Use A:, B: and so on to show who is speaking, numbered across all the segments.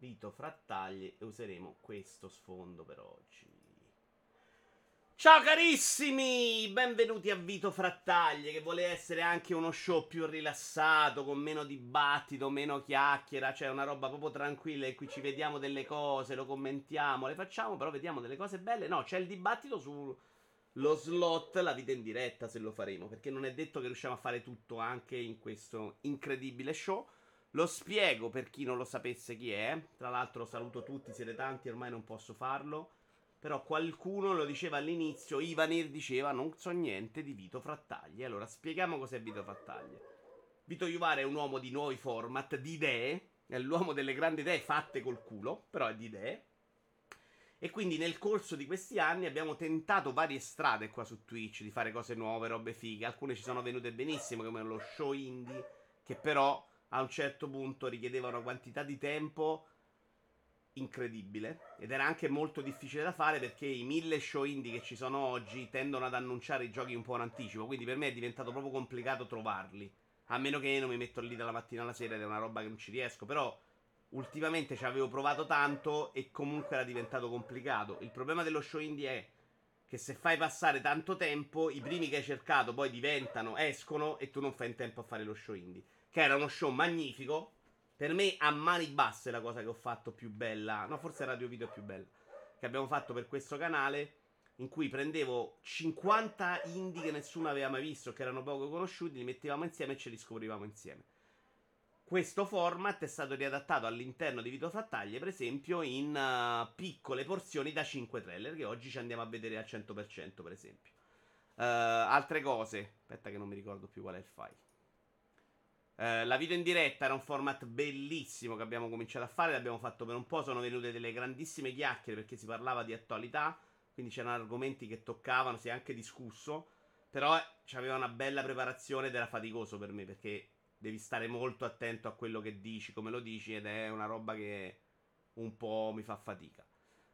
A: Vito Frattaglie e useremo questo sfondo per oggi. Ciao carissimi, benvenuti a Vito Frattaglie che vuole essere anche uno show più rilassato, con meno dibattito, meno chiacchiera, cioè una roba proprio tranquilla in cui ci vediamo delle cose, lo commentiamo, le facciamo, però vediamo delle cose belle. No, c'è il dibattito sullo slot, la vita in diretta se lo faremo, perché non è detto che riusciamo a fare tutto anche in questo incredibile show. Lo spiego per chi non lo sapesse chi è. Tra l'altro saluto tutti, siete tanti, ormai non posso farlo. Però qualcuno lo diceva all'inizio, Ivanir diceva non so niente di Vito Frattaglie. Allora spieghiamo cos'è Vito Frattaglie. Vito Juvara è un uomo di nuovi format, di idee, è l'uomo delle grandi idee fatte col culo, però è di idee. E quindi nel corso di questi anni abbiamo tentato varie strade qua su Twitch di fare cose nuove, robe fighe. Alcune ci sono venute benissimo, come lo show indie, che però a un certo punto richiedeva una quantità di tempo incredibile ed era anche molto difficile da fare perché i mille show indie che ci sono oggi tendono ad annunciare i giochi un po' in anticipo, quindi per me è diventato proprio complicato trovarli. A meno che non mi metto lì dalla mattina alla sera ed è una roba che non ci riesco, però ultimamente ci avevo provato tanto e comunque era diventato complicato. Il problema dello show indie è che se fai passare tanto tempo, i primi che hai cercato poi diventano, escono e tu non fai in tempo a fare lo show indie che era uno show magnifico. Per me, a mani basse, la cosa che ho fatto più bella. No, forse Radio Video più bella. Che abbiamo fatto per questo canale. In cui prendevo 50 indie che nessuno aveva mai visto, che erano poco conosciuti, li mettevamo insieme e ce li scoprivamo insieme. Questo format è stato riadattato all'interno di Vito Frattaglie, per esempio, in uh, piccole porzioni da 5 trailer, che oggi ci andiamo a vedere al 100%, per esempio. Uh, altre cose. Aspetta che non mi ricordo più qual è il file. Eh, la video in diretta era un format bellissimo che abbiamo cominciato a fare, l'abbiamo fatto per un po', sono venute delle grandissime chiacchiere perché si parlava di attualità, quindi c'erano argomenti che toccavano, si è anche discusso, però c'aveva una bella preparazione ed era faticoso per me perché devi stare molto attento a quello che dici, come lo dici ed è una roba che un po' mi fa fatica.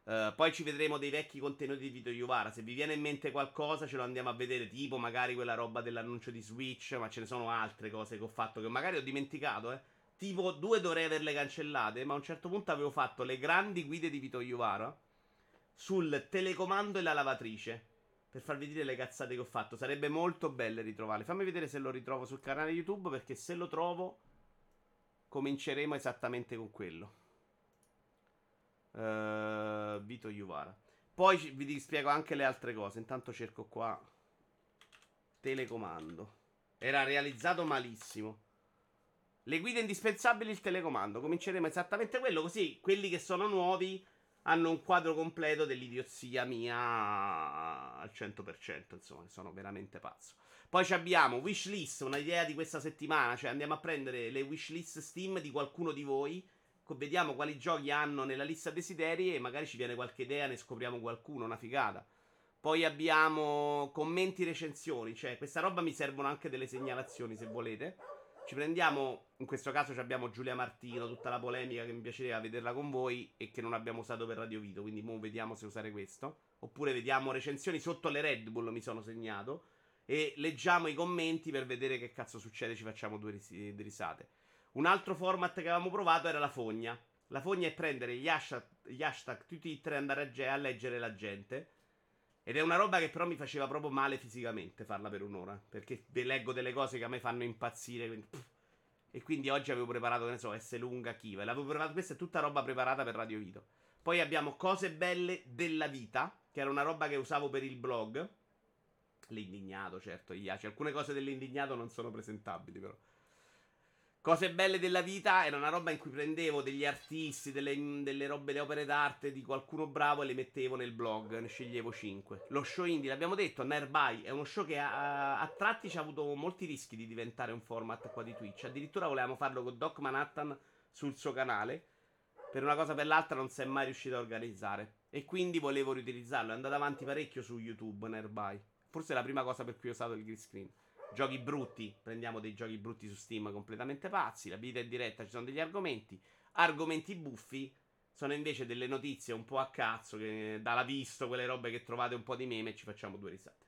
A: Uh, poi ci vedremo dei vecchi contenuti di Vito Iuvara. Se vi viene in mente qualcosa, ce lo andiamo a vedere. Tipo, magari quella roba dell'annuncio di Switch. Ma ce ne sono altre cose che ho fatto che magari ho dimenticato, eh. Tipo, due dovrei averle cancellate. Ma a un certo punto avevo fatto le grandi guide di Vito Iuvara sul telecomando e la lavatrice. Per farvi dire le cazzate che ho fatto. Sarebbe molto bello ritrovarle. Fammi vedere se lo ritrovo sul canale YouTube. Perché se lo trovo, cominceremo esattamente con quello. Uh, Vito Juvara. Poi vi spiego anche le altre cose. Intanto cerco qua. Telecomando. Era realizzato malissimo. Le guide indispensabili, il telecomando. Cominceremo esattamente quello. Così quelli che sono nuovi hanno un quadro completo dell'idiozia mia al 100%. Insomma, sono veramente pazzo. Poi abbiamo wishlist, un'idea di questa settimana. Cioè andiamo a prendere le wishlist Steam di qualcuno di voi vediamo quali giochi hanno nella lista desideri e magari ci viene qualche idea, ne scopriamo qualcuno, una figata. Poi abbiamo commenti, recensioni, cioè questa roba mi servono anche delle segnalazioni se volete. Ci prendiamo, in questo caso abbiamo Giulia Martino, tutta la polemica che mi piaceva vederla con voi e che non abbiamo usato per Radio Vito, quindi mo vediamo se usare questo. Oppure vediamo recensioni sotto le Red Bull, mi sono segnato. E leggiamo i commenti per vedere che cazzo succede, ci facciamo due risate. Un altro format che avevamo provato era la fogna. La fogna è prendere gli hashtag, gli hashtag Twitter e andare a, a leggere la gente. Ed è una roba che però mi faceva proprio male fisicamente farla per un'ora. Perché leggo delle cose che a me fanno impazzire. Quindi, e quindi oggi avevo preparato, che ne so, S lunga, Kiva. L'avevo preparato, questa è tutta roba preparata per Radio Vito. Poi abbiamo cose belle della vita, che era una roba che usavo per il blog. L'indignato, certo, Iaci. Alcune cose dell'indignato non sono presentabili, però. Cose belle della vita era una roba in cui prendevo degli artisti, delle, delle robe, le opere d'arte di qualcuno bravo e le mettevo nel blog, ne sceglievo 5. Lo show indie, l'abbiamo detto, Nearby, è uno show che a, a tratti ci ha avuto molti rischi di diventare un format qua di Twitch. Addirittura volevamo farlo con Doc Manhattan sul suo canale. Per una cosa o per l'altra non si è mai riuscito a organizzare. E quindi volevo riutilizzarlo. È andato avanti parecchio su YouTube, Nearby. Forse è la prima cosa per cui ho usato il green screen. Giochi brutti, prendiamo dei giochi brutti su Steam completamente pazzi. La vita è diretta, ci sono degli argomenti. Argomenti buffi sono invece delle notizie un po' a cazzo, che dalla visto, quelle robe che trovate un po' di meme e ci facciamo due risate.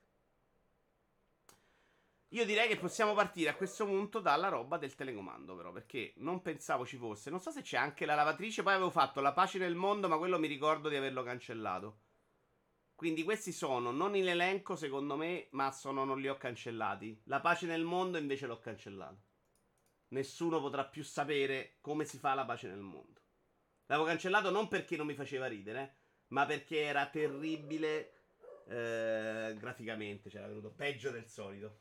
B: Io direi che possiamo partire a questo punto dalla roba del telecomando, però, perché non pensavo ci fosse. Non so se c'è anche la lavatrice, poi avevo fatto la pace nel mondo, ma quello mi ricordo di averlo cancellato. Quindi questi sono non in elenco, secondo me, ma sono non li ho cancellati. La pace nel mondo invece l'ho cancellato. Nessuno potrà più sapere come si fa la pace nel mondo. L'avevo cancellato non perché non mi faceva ridere, ma perché era terribile eh, graficamente, c'era venuto peggio del solito.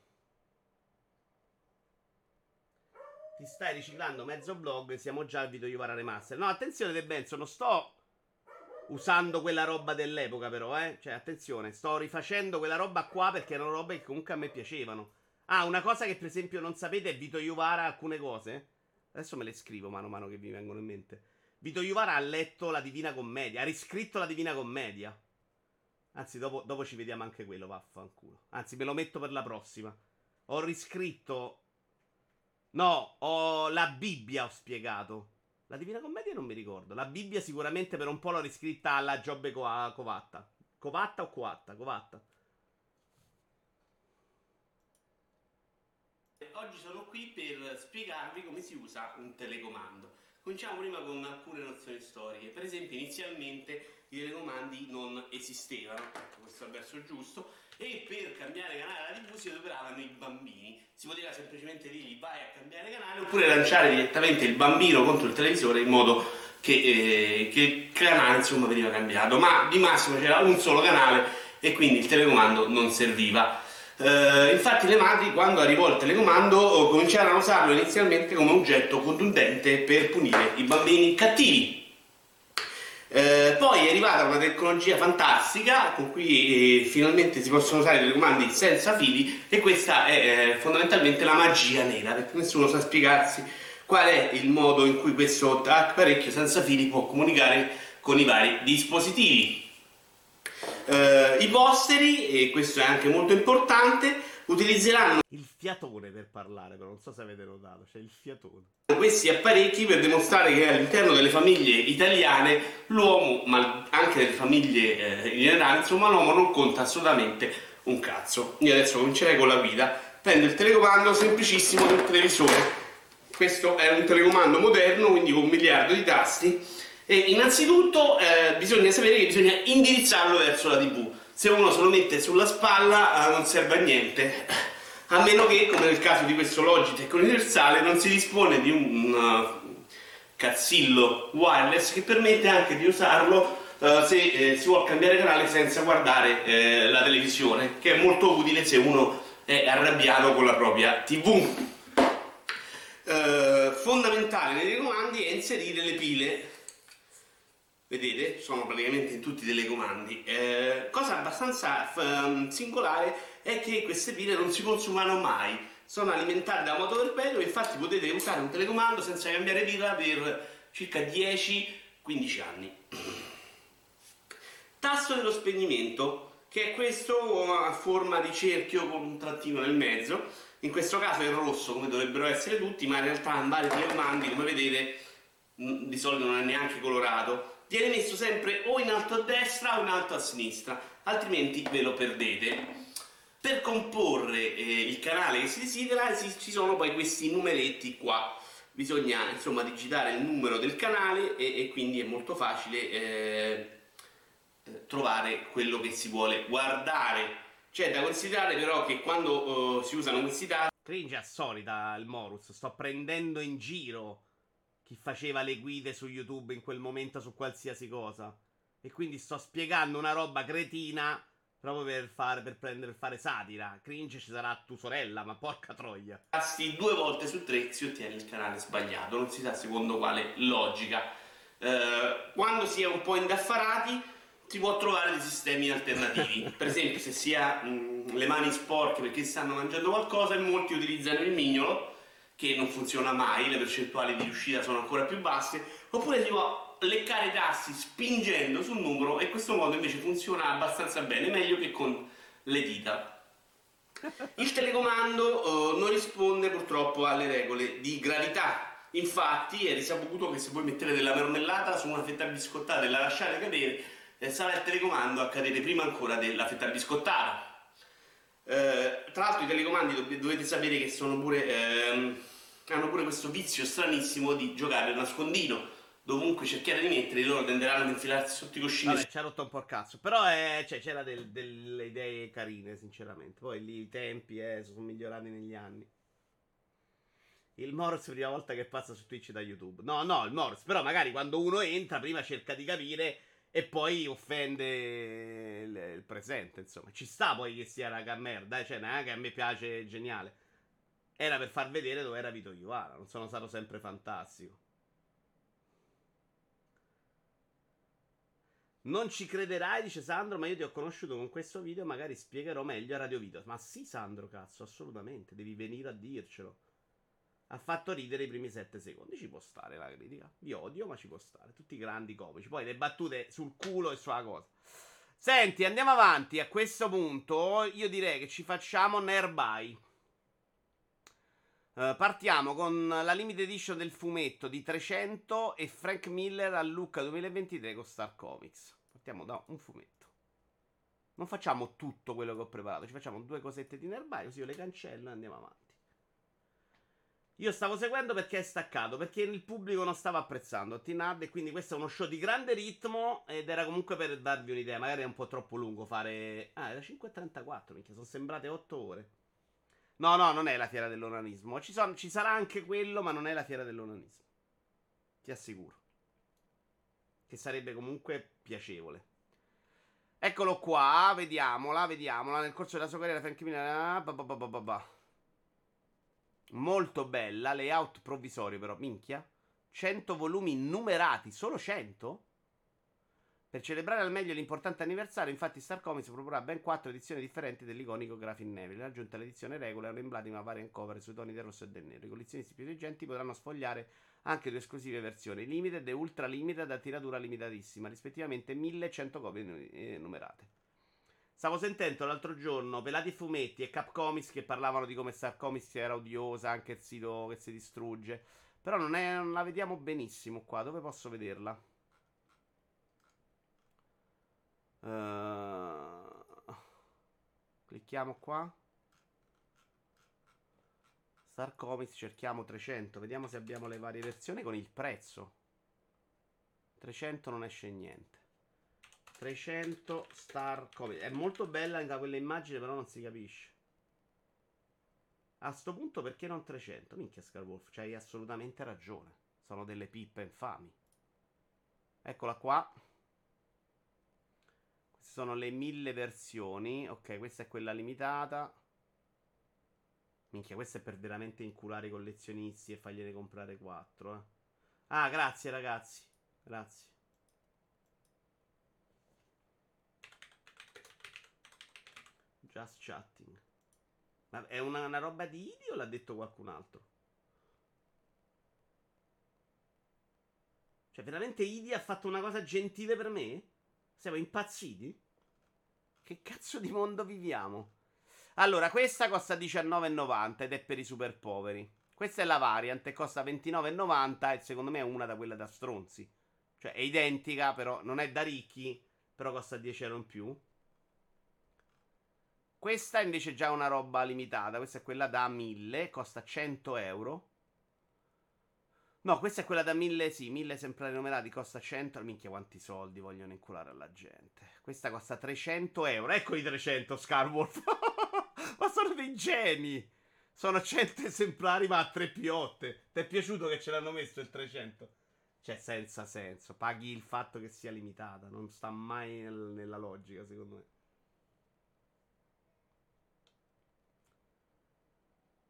B: ti stai riciclando mezzo blog, siamo già al video Yuvara Remaster. No, attenzione De Benzo, non sto usando quella roba dell'epoca però, eh. Cioè, attenzione, sto rifacendo quella roba qua perché erano robe che comunque a me piacevano. Ah, una cosa che per esempio non sapete è Vito Yuvara alcune cose. Adesso me le scrivo mano a mano che vi vengono in mente. Vito Yuvara ha letto la Divina Commedia, ha riscritto la Divina Commedia. Anzi, dopo, dopo ci vediamo anche quello, vaffanculo. Anzi, me lo metto per la prossima. Ho riscritto No, ho la Bibbia ho spiegato. La Divina Commedia non mi ricordo. La Bibbia sicuramente per un po' l'ho riscritta alla Giobbe Covatta. Covatta o Coatta? Covatta. Oggi sono qui per spiegarvi come si usa un telecomando. Cominciamo prima con alcune nozioni storiche. Per esempio, inizialmente i telecomandi non esistevano, questo è il verso giusto, e per cambiare canale alla TV si adoperavano i bambini. Si poteva semplicemente dirgli vai a cambiare canale oppure lanciare direttamente il bambino contro il televisore in modo che, eh, che canale insomma veniva cambiato. Ma di massimo c'era un solo canale e quindi il telecomando non serviva. Uh, infatti le madri quando arrivò il telecomando cominciarono a usarlo inizialmente come oggetto contundente per punire i bambini cattivi eh, poi è arrivata una tecnologia fantastica con cui eh, finalmente si possono usare dei comandi senza fili e questa è eh, fondamentalmente la magia nera perché nessuno sa spiegarsi qual è il modo in cui questo apparecchio senza fili può comunicare con i vari dispositivi. Eh, I posteri, e questo è anche molto importante, utilizzeranno il fiatone per parlare, però non so se avete notato, c'è il fiatone. Questi apparecchi per dimostrare che all'interno delle famiglie italiane l'uomo, ma anche delle famiglie eh, in generale, insomma l'uomo non conta assolutamente un cazzo. Io adesso comincerei con la guida. Prendo il telecomando semplicissimo del televisore. Questo è un telecomando moderno, quindi con un miliardo di tasti. E innanzitutto eh, bisogna sapere che bisogna indirizzarlo verso la TV se uno se lo mette sulla spalla eh, non serve a niente. A meno che come nel caso di questo Logitech universale non si dispone di un uh, cazzillo wireless che permette anche di usarlo uh, se eh, si vuole cambiare canale senza guardare eh, la televisione che è molto utile se uno è arrabbiato con la propria tv uh, fondamentale nei comandi è inserire le pile vedete sono praticamente in tutti i telecomandi. Eh, cosa abbastanza um, singolare è che queste pile non si consumano mai. Sono alimentate da moto perpetuo infatti potete usare un telecomando senza cambiare pila per circa 10-15 anni. Tasto dello spegnimento che è questo a forma di cerchio con un trattino nel mezzo. In questo caso è rosso come dovrebbero essere tutti ma in realtà in vari telecomandi come vedete di solito non è neanche colorato viene messo sempre o in alto a destra o in alto a sinistra, altrimenti ve lo perdete. Per comporre eh, il canale che si desidera ci sono poi questi numeretti qua, bisogna insomma digitare il numero del canale e, e quindi è molto facile eh, eh trovare quello che si vuole guardare. C'è da considerare però che quando uh, si usano questi dati... Cringe è solita il Morus, sto prendendo in giro chi faceva le guide su YouTube in quel momento su qualsiasi cosa. E quindi sto spiegando una roba cretina proprio per, fare, per prendere, per fare satira. Cringe ci sarà tua sorella, ma porca troia. Tasti due volte su tre si ottiene il canale sbagliato, non si sa secondo quale logica. Eh, quando si è un po' indaffarati si può trovare dei sistemi alternativi. per esempio se si ha mh, le mani sporche perché si stanno mangiando qualcosa e molti utilizzano il mignolo che non funziona mai, le percentuali di riuscita sono ancora più basse, oppure si può leccare i tasti spingendo sul numero e questo modo invece funziona abbastanza bene, meglio che con le dita. Il telecomando uh, non risponde purtroppo alle regole di gravità. Infatti è risaputo che se voi mettete della marmellata su una fetta biscottata e la lasciate cadere, eh, sarà il telecomando a cadere prima ancora della fetta biscottata.
A: Eh, tra l'altro i telecomandi dov- dovete sapere che sono pure, ehm, hanno pure questo vizio stranissimo di giocare a nascondino. Dovunque cerchiate di metterli, loro tenderanno ad infilarsi sotto i cuscini. Vabbè, ci ha rotto un po' il cazzo. Però è, cioè, c'era del, delle idee carine, sinceramente. Poi lì i tempi eh, sono migliorati negli anni. Il Morse prima volta che passa su Twitch da YouTube. No, no, il Morse. Però magari quando uno entra, prima cerca di capire e poi offende il, il presente. Insomma, ci sta poi che sia raga merda. Eh? Cioè, neanche a me piace geniale. Era per far vedere dove era Vito Iovara. Non sono stato sempre fantastico. Non ci crederai, dice Sandro, ma io ti ho conosciuto con questo video, magari spiegherò meglio a Radio Video. Ma sì, Sandro, cazzo, assolutamente, devi venire a dircelo. Ha fatto ridere i primi 7 secondi. Ci può stare la critica. Vi odio, ma ci può stare. Tutti grandi comici. Poi le battute sul culo e sulla cosa. Senti, andiamo avanti. A questo punto, io direi che ci facciamo nearby. Uh, partiamo con la limited edition del fumetto di 300 e Frank Miller a Lucca 2023 con Star Comics. Partiamo da un fumetto. Non facciamo tutto quello che ho preparato, ci facciamo due cosette di nearby, così io le cancello e andiamo avanti. Io stavo seguendo perché è staccato, perché il pubblico non stava apprezzando Tinad e quindi questo è uno show di grande ritmo ed era comunque per darvi un'idea, magari è un po' troppo lungo fare... Ah, era 5.34, minchia, sono sembrate 8 ore. No, no, non è la fiera dell'onanismo. Ci, son, ci sarà anche quello, ma non è la fiera dell'onanismo. Ti assicuro. Che sarebbe comunque piacevole. Eccolo qua, vediamola, vediamola. Nel corso della sua carriera Frank Miller... Ah, Molto bella, layout provvisorio però, minchia. 100 volumi numerati, solo 100? Per celebrare al meglio l'importante anniversario, infatti Star Comics proporrà ben 4 edizioni differenti dell'iconico Graphic Neville. Aggiunta l'edizione regola e un'emblematica variant cover sui toni del rosso e del nero. I collezionisti più esigenti potranno sfogliare anche due esclusive versioni limited e ultra limited a tiratura limitatissima, rispettivamente 1100 copie numerate. Stavo sentendo l'altro giorno Pelati Fumetti e Capcomics che parlavano di come Star Comics era odiosa, anche il sito che si distrugge. Però non, è, non la vediamo benissimo qua. Dove posso vederla? Uh, clicchiamo qua. Star Comics, cerchiamo 300. Vediamo se abbiamo le varie versioni con il prezzo. 300 non esce niente. 300 Star Comics. È molto bella anche quella immagine, però non si capisce. A sto punto perché non 300? Minchia Scarwolf, c'hai assolutamente ragione. Sono delle pippe infami. Eccola qua. Queste sono le mille versioni. Ok, questa è quella limitata. Minchia, questa è per veramente inculare i collezionisti e fargliene comprare 4. Eh. Ah, grazie ragazzi. Grazie. Just chatting. Ma è una, una roba di Idi o l'ha detto qualcun altro? Cioè, veramente Idi ha fatto una cosa gentile per me? Siamo impazziti? Che cazzo di mondo viviamo? Allora, questa costa 19,90 ed è per i super poveri. Questa è la variant e costa 29,90 e secondo me è una da quelle da stronzi. Cioè, è identica, però non è da ricchi, però costa 10 euro in più. Questa invece è già una roba limitata. Questa è quella da 1000, costa 100 euro. No, questa è quella da 1000, sì, 1000 esemplari numerati, costa 100. Minchia, quanti soldi vogliono inculare alla gente. Questa costa 300 euro. Ecco i 300, Scarwolf. ma sono dei geni. Sono 100 esemplari, ma a 3 piotte. Ti è piaciuto che ce l'hanno messo il 300? Cioè, senza senso. Paghi il fatto che sia limitata. Non sta mai nel, nella logica, secondo me.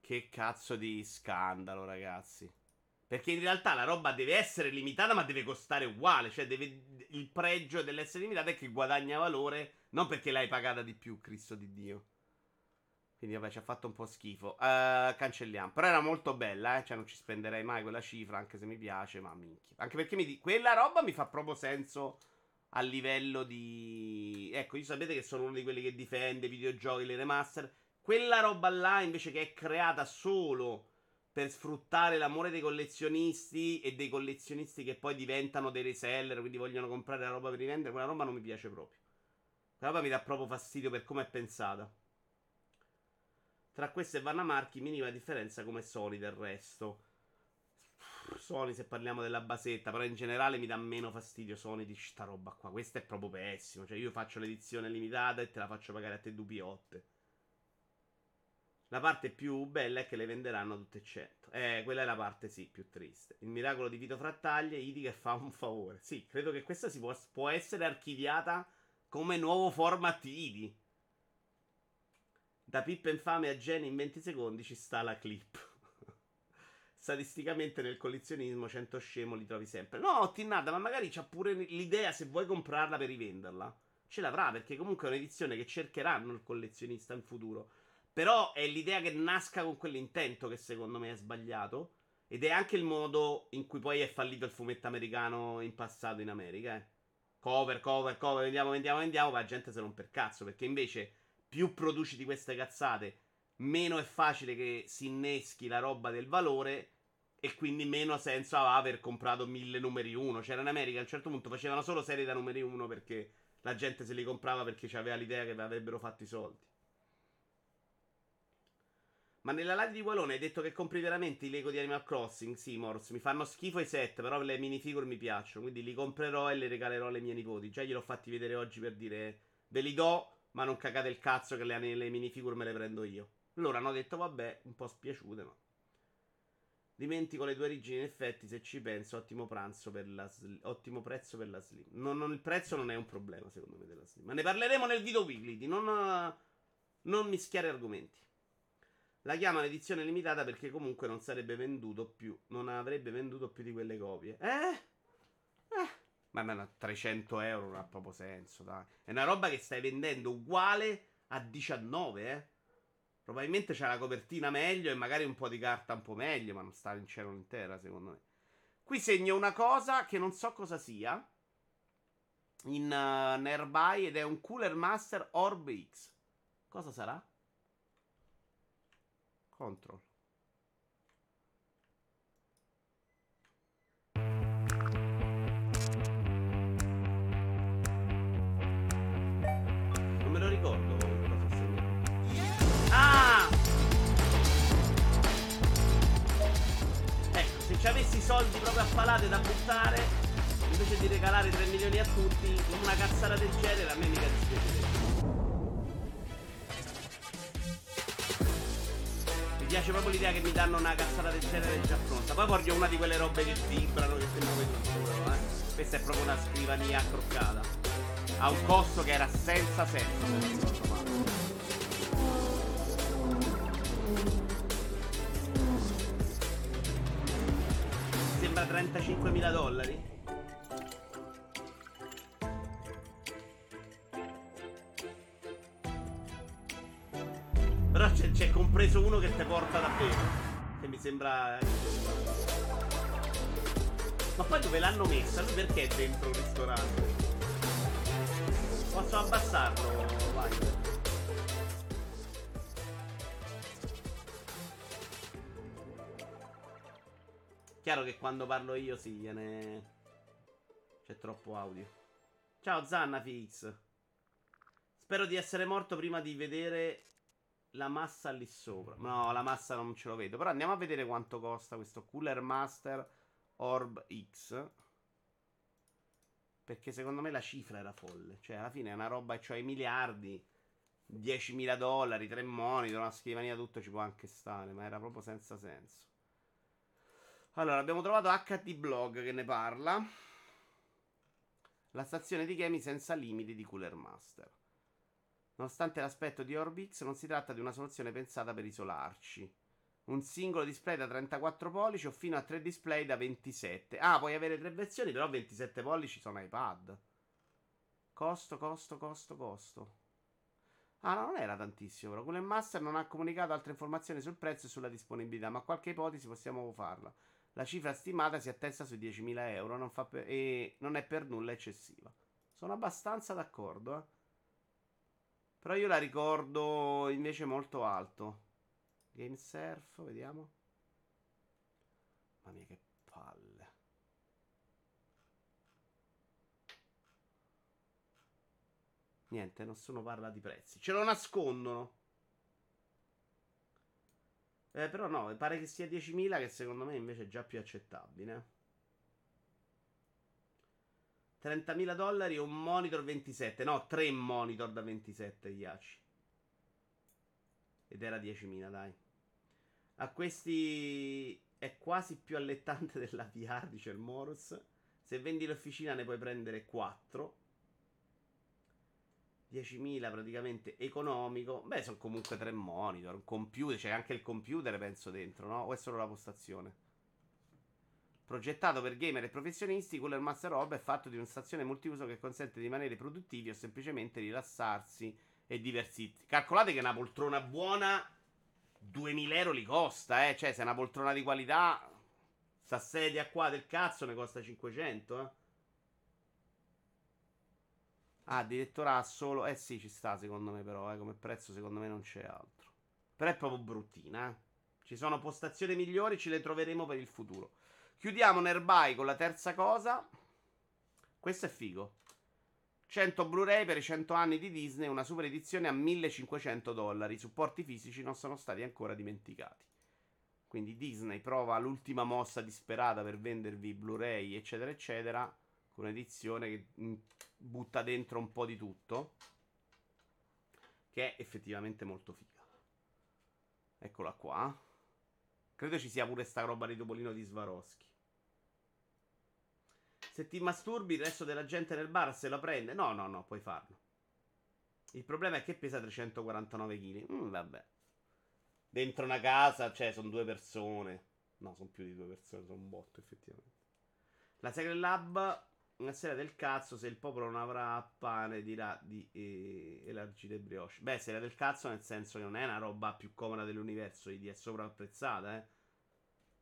A: Che cazzo di scandalo, ragazzi. Perché in realtà la roba deve essere limitata, ma deve costare uguale. Cioè, deve... il pregio dell'essere limitata è che guadagna valore, non perché l'hai pagata di più, Cristo di Dio. Quindi, vabbè, ci ha fatto un po' schifo. Uh, cancelliamo. Però era molto bella, eh. Cioè, non ci spenderei mai quella cifra, anche se mi piace, ma minchia. Anche perché mi di... quella roba mi fa proprio senso a livello di... Ecco, io sapete che sono uno di quelli che difende i videogiochi, le remaster. Quella roba là invece che è creata solo per sfruttare l'amore dei collezionisti e dei collezionisti che poi diventano dei reseller, quindi vogliono comprare la roba per rivendere, quella roba non mi piace proprio. Quella roba mi dà proprio fastidio per come è pensata. Tra queste e Vanna Marchi, minima differenza come Sony del resto. Sony se parliamo della basetta, però in generale mi dà meno fastidio Sony di sta roba qua. Questa è proprio pessimo. Cioè io faccio l'edizione limitata e te la faccio pagare a te dupiotte. La parte più bella è che le venderanno tutte 100. Eh, quella è la parte, sì, più triste. Il miracolo di Vito Frattaglie, Idi che fa un favore. Sì, credo che questa si può, può essere archiviata come nuovo format Idi. Da Pippa infame a Jenny in 20 secondi ci sta la clip. Statisticamente nel collezionismo 100 scemo li trovi sempre. No, Tinnada, ma magari c'ha pure l'idea se vuoi comprarla per rivenderla. Ce l'avrà perché comunque è un'edizione che cercheranno il collezionista in futuro. Però è l'idea che nasca con quell'intento che secondo me è sbagliato. Ed è anche il modo in cui poi è fallito il fumetto americano in passato in America. Eh. Cover, cover, cover, vendiamo, vendiamo, vendiamo. Ma la gente se non per cazzo. Perché invece più produci di queste cazzate, meno è facile che si inneschi la roba del valore. E quindi meno senso aveva aver comprato mille numeri 1. C'era in America a un certo punto facevano solo serie da numeri 1 perché la gente se li comprava perché aveva l'idea che avrebbero fatto i soldi. Ma nella live di Wallone hai detto che compri veramente i Lego di Animal Crossing, Simors. Mi fanno schifo i set, però le minifigure mi piacciono. Quindi li comprerò e le regalerò alle mie nipoti. Già gliel'ho fatti vedere oggi per dire ve li do, ma non cagate il cazzo che le, le minifigure me le prendo io. Loro hanno detto vabbè, un po' spiaciute, ma... Dimentico le due origini, in effetti, se ci penso, ottimo, pranzo per la sli- ottimo prezzo per la Slim. Non, non, il prezzo non è un problema, secondo me, della Slim. Ma ne parleremo nel video weekly, di non, non mischiare argomenti. La chiamano edizione limitata perché comunque non sarebbe venduto più. Non avrebbe venduto più di quelle copie. Eh? Eh. Ma a 300 euro non ha proprio senso, dai. È una roba che stai vendendo uguale a 19, eh? Probabilmente c'è la copertina meglio e magari un po' di carta un po' meglio, ma non sta in cielo intera, secondo me. Qui segno una cosa che non so cosa sia. In uh, Nearby ed è un Cooler Master Orb X. Cosa sarà? Control. Non me lo ricordo Ah! Ecco, se ci avessi soldi proprio a palate da buttare, invece di regalare 3 milioni a tutti, una cazzata del genere a me mica dispiacerebbe. Piace proprio l'idea che mi danno una cazzata del genere già pronta. Poi voglio una di quelle robe che vibrano, che tutto, però, eh. Questa è proprio una scrivania accroccata. Ha un costo che era senza senso, se non ricordo male. Sembra 35.000 dollari. Compreso uno che ti porta davvero. Che mi sembra. Ma poi dove l'hanno messa? Perché è dentro il ristorante? Posso abbassarlo? Vai. Chiaro che quando parlo io sì, gliene. C'è troppo audio. Ciao Zanna Fix. Spero di essere morto prima di vedere la massa lì sopra. No, la massa non ce lo vedo. Però andiamo a vedere quanto costa questo Cooler Master Orb X. Perché secondo me la cifra era folle. Cioè, alla fine è una roba che cioè i miliardi. 10.000 dollari, 3 monitor, una scrivania, tutto ci può anche stare. Ma era proprio senza senso. Allora, abbiamo trovato HD Blog che ne parla. La stazione di gaming senza limiti di Cooler Master. Nonostante l'aspetto di Orbix, non si tratta di una soluzione pensata per isolarci. Un singolo display da 34 pollici o fino a 3 display da 27. Ah, puoi avere tre versioni, però 27 pollici sono iPad. Costo, costo, costo, costo. Ah, no, non era tantissimo, però. Cooler Master non ha comunicato altre informazioni sul prezzo e sulla disponibilità, ma qualche ipotesi possiamo farla. La cifra stimata si attesta sui 10.000 euro non per... e non è per nulla eccessiva. Sono abbastanza d'accordo, eh. Però io la ricordo invece molto alto. Game Surf, vediamo. Mamma mia che palle. Niente, nessuno parla di prezzi. Ce lo nascondono. Eh, però no, pare che sia 10.000 che secondo me invece è già più accettabile. 30.000 dollari e un monitor 27. No, 3 monitor da 27 Iaci. Ed era 10.000, dai. A questi è quasi più allettante della VR, dice il Morus. Se vendi l'officina ne puoi prendere 4. 10.000 praticamente economico. Beh, sono comunque 3 monitor, un computer, c'è anche il computer penso dentro, no? O è solo la postazione? Progettato per gamer e professionisti, Cooler Master Rob è fatto di una stazione multiuso che consente di rimanere produttivi o semplicemente rilassarsi e divertirsi. Calcolate che una poltrona buona 2000 euro li costa, eh. Cioè, se è una poltrona di qualità, sta sedia qua del cazzo ne costa 500, eh. Ah, addirittura solo. Eh sì, ci sta secondo me, però. Eh, come prezzo, secondo me non c'è altro. Però è proprio bruttina, eh. Ci sono postazioni migliori, ce le troveremo per il futuro. Chiudiamo Nearby con la terza cosa. Questo è figo. 100 Blu-ray per i 100 anni di Disney, una super edizione a 1500 dollari. I supporti fisici non sono stati ancora dimenticati. Quindi Disney prova l'ultima mossa disperata per vendervi Blu-ray, eccetera, eccetera, con un'edizione che mm, butta dentro un po' di tutto. Che è effettivamente molto figa. Eccola qua. Credo ci sia pure sta roba di Topolino di Swarovski. Se ti masturbi, il resto della gente nel bar se la prende. No, no, no, puoi farlo. Il problema è che pesa 349 kg. Mm, vabbè. Dentro una casa, cioè, sono due persone. No, sono più di due persone, sono un botto, effettivamente. La Secret Lab, una sera del cazzo, se il popolo non avrà pane, dirà di eh, elargire brioche. Beh, sera del cazzo nel senso che non è una roba più comoda dell'universo, di è sovrapprezzata, eh.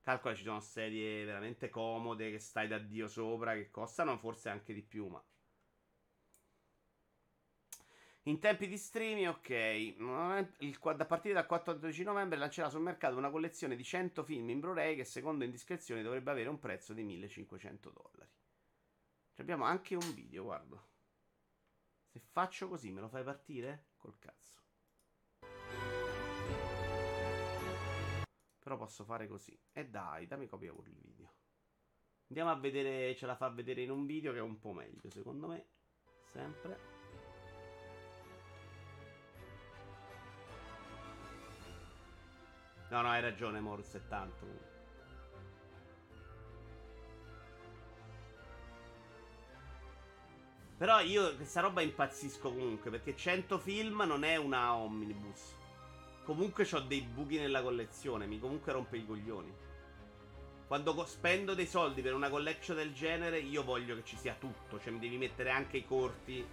A: Calcola ci sono sedie veramente comode che stai da Dio sopra, che costano forse anche di più, ma... In tempi di streaming, ok. Il, a partire dal 14 novembre lancerà sul mercato una collezione di 100 film in Blu-ray che secondo indiscrezioni dovrebbe avere un prezzo di 1500 dollari. Abbiamo anche un video, guarda. Se faccio così, me lo fai partire? Col cazzo. Però posso fare così. E dai, dammi copia pure il video. Andiamo a vedere, ce la fa vedere in un video che è un po' meglio, secondo me. Sempre. No, no, hai ragione, Morse, è tanto. Però io questa roba impazzisco comunque, perché 100 film non è una omnibus. Comunque ho dei buchi nella collezione, mi comunque rompe i coglioni. Quando spendo dei soldi per una collection del genere, io voglio che ci sia tutto. Cioè, mi devi mettere anche i corti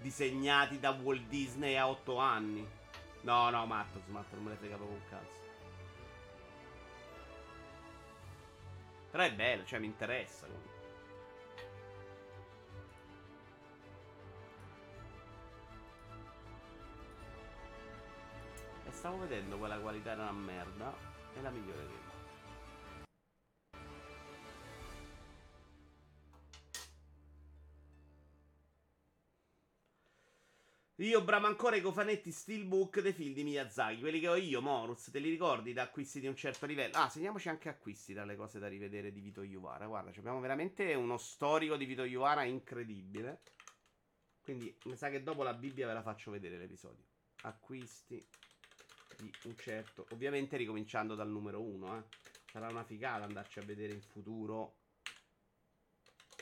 A: disegnati da Walt Disney a 8 anni. No, no, matto, smatto, non me ne frega proprio un cazzo. Però è bello, cioè mi interessa comunque. Stavo vedendo quella qualità era una merda. E la miglioreremo. Io bramo ancora i cofanetti Steelbook dei film di Miyazaki, quelli che ho io, Morus, te li ricordi da acquisti di un certo livello? Ah, segniamoci anche acquisti dalle cose da rivedere di Vito Iuvara. Guarda, abbiamo veramente uno storico di Vito Iuvara incredibile. Quindi mi sa che dopo la Bibbia ve la faccio vedere l'episodio. Acquisti di un certo. Ovviamente ricominciando dal numero 1, eh. Sarà una figata andarci a vedere in futuro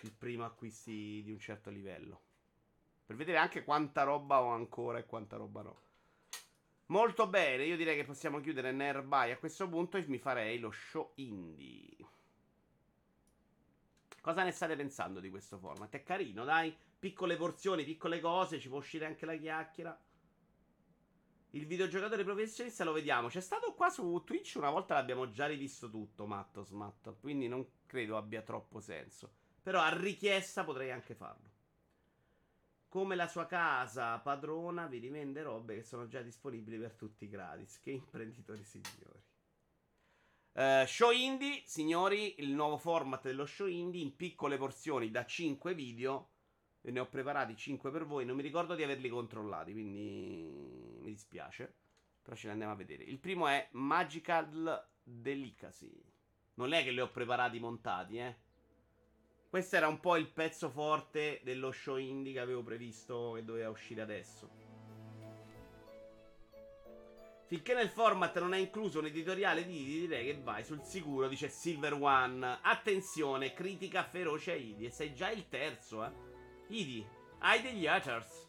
A: il primo acquisti di un certo livello. Per vedere anche quanta roba ho ancora e quanta roba no. Molto bene, io direi che possiamo chiudere Nearby a questo punto e mi farei lo show indie. Cosa ne state pensando di questo format? È carino, dai. Piccole porzioni, piccole cose, ci può uscire anche la chiacchiera. Il videogiocatore professionista lo vediamo. C'è stato qua su Twitch una volta l'abbiamo già rivisto tutto, Matto Smatto. Quindi non credo abbia troppo senso. Però a richiesta potrei anche farlo. Come la sua casa padrona vi rivende robe che sono già disponibili per tutti gratis. Che imprenditori signori. Uh, show indie, signori, il nuovo format dello show indie in piccole porzioni da 5 video ne ho preparati 5 per voi. Non mi ricordo di averli controllati, quindi mi dispiace. Però ce ne andiamo a vedere. Il primo è Magical Delicacy. Non è che li ho preparati montati, eh. Questo era un po' il pezzo forte dello show indie che avevo previsto che doveva uscire adesso. Finché nel format non è incluso un editoriale di Idi, direi che vai sul sicuro, dice Silver One. Attenzione, critica feroce a Idi. E sei già il terzo, eh. Idi, hai degli haters.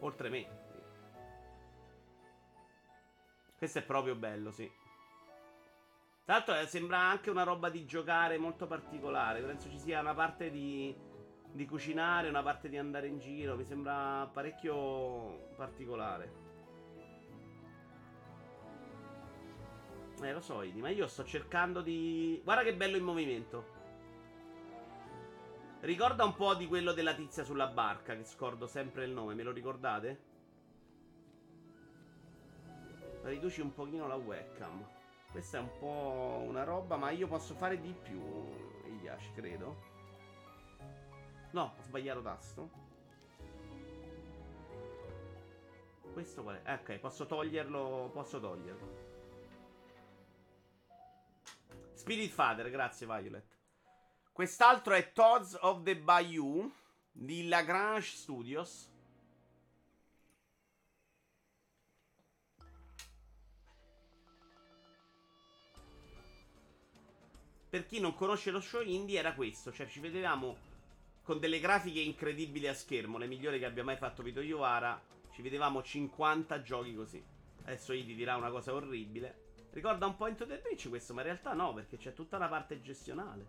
A: Oltre me. Questo è proprio bello, sì. Tra l'altro eh, sembra anche una roba di giocare molto particolare. Penso ci sia una parte di, di cucinare, una parte di andare in giro. Mi sembra parecchio particolare. Eh, lo so, Idi, ma io sto cercando di... Guarda che bello il movimento. Ricorda un po' di quello della tizia sulla barca, che scordo sempre il nome, me lo ricordate? Riduci un pochino la webcam. Questa è un po' una roba, ma io posso fare di più, Iash, credo. No, ho sbagliato tasto. Questo qual è? Ok, posso toglierlo, posso toglierlo. Spirit Father, grazie Violet. Quest'altro è Toads of the Bayou di Lagrange Studios. Per chi non conosce lo show indie era questo, cioè ci vedevamo con delle grafiche incredibili a schermo, le migliori che abbia mai fatto Vito Iovara, ci vedevamo 50 giochi così. Adesso Idi dirà una cosa orribile. Ricorda un po' Into the Breach questo, ma in realtà no, perché c'è tutta una parte gestionale.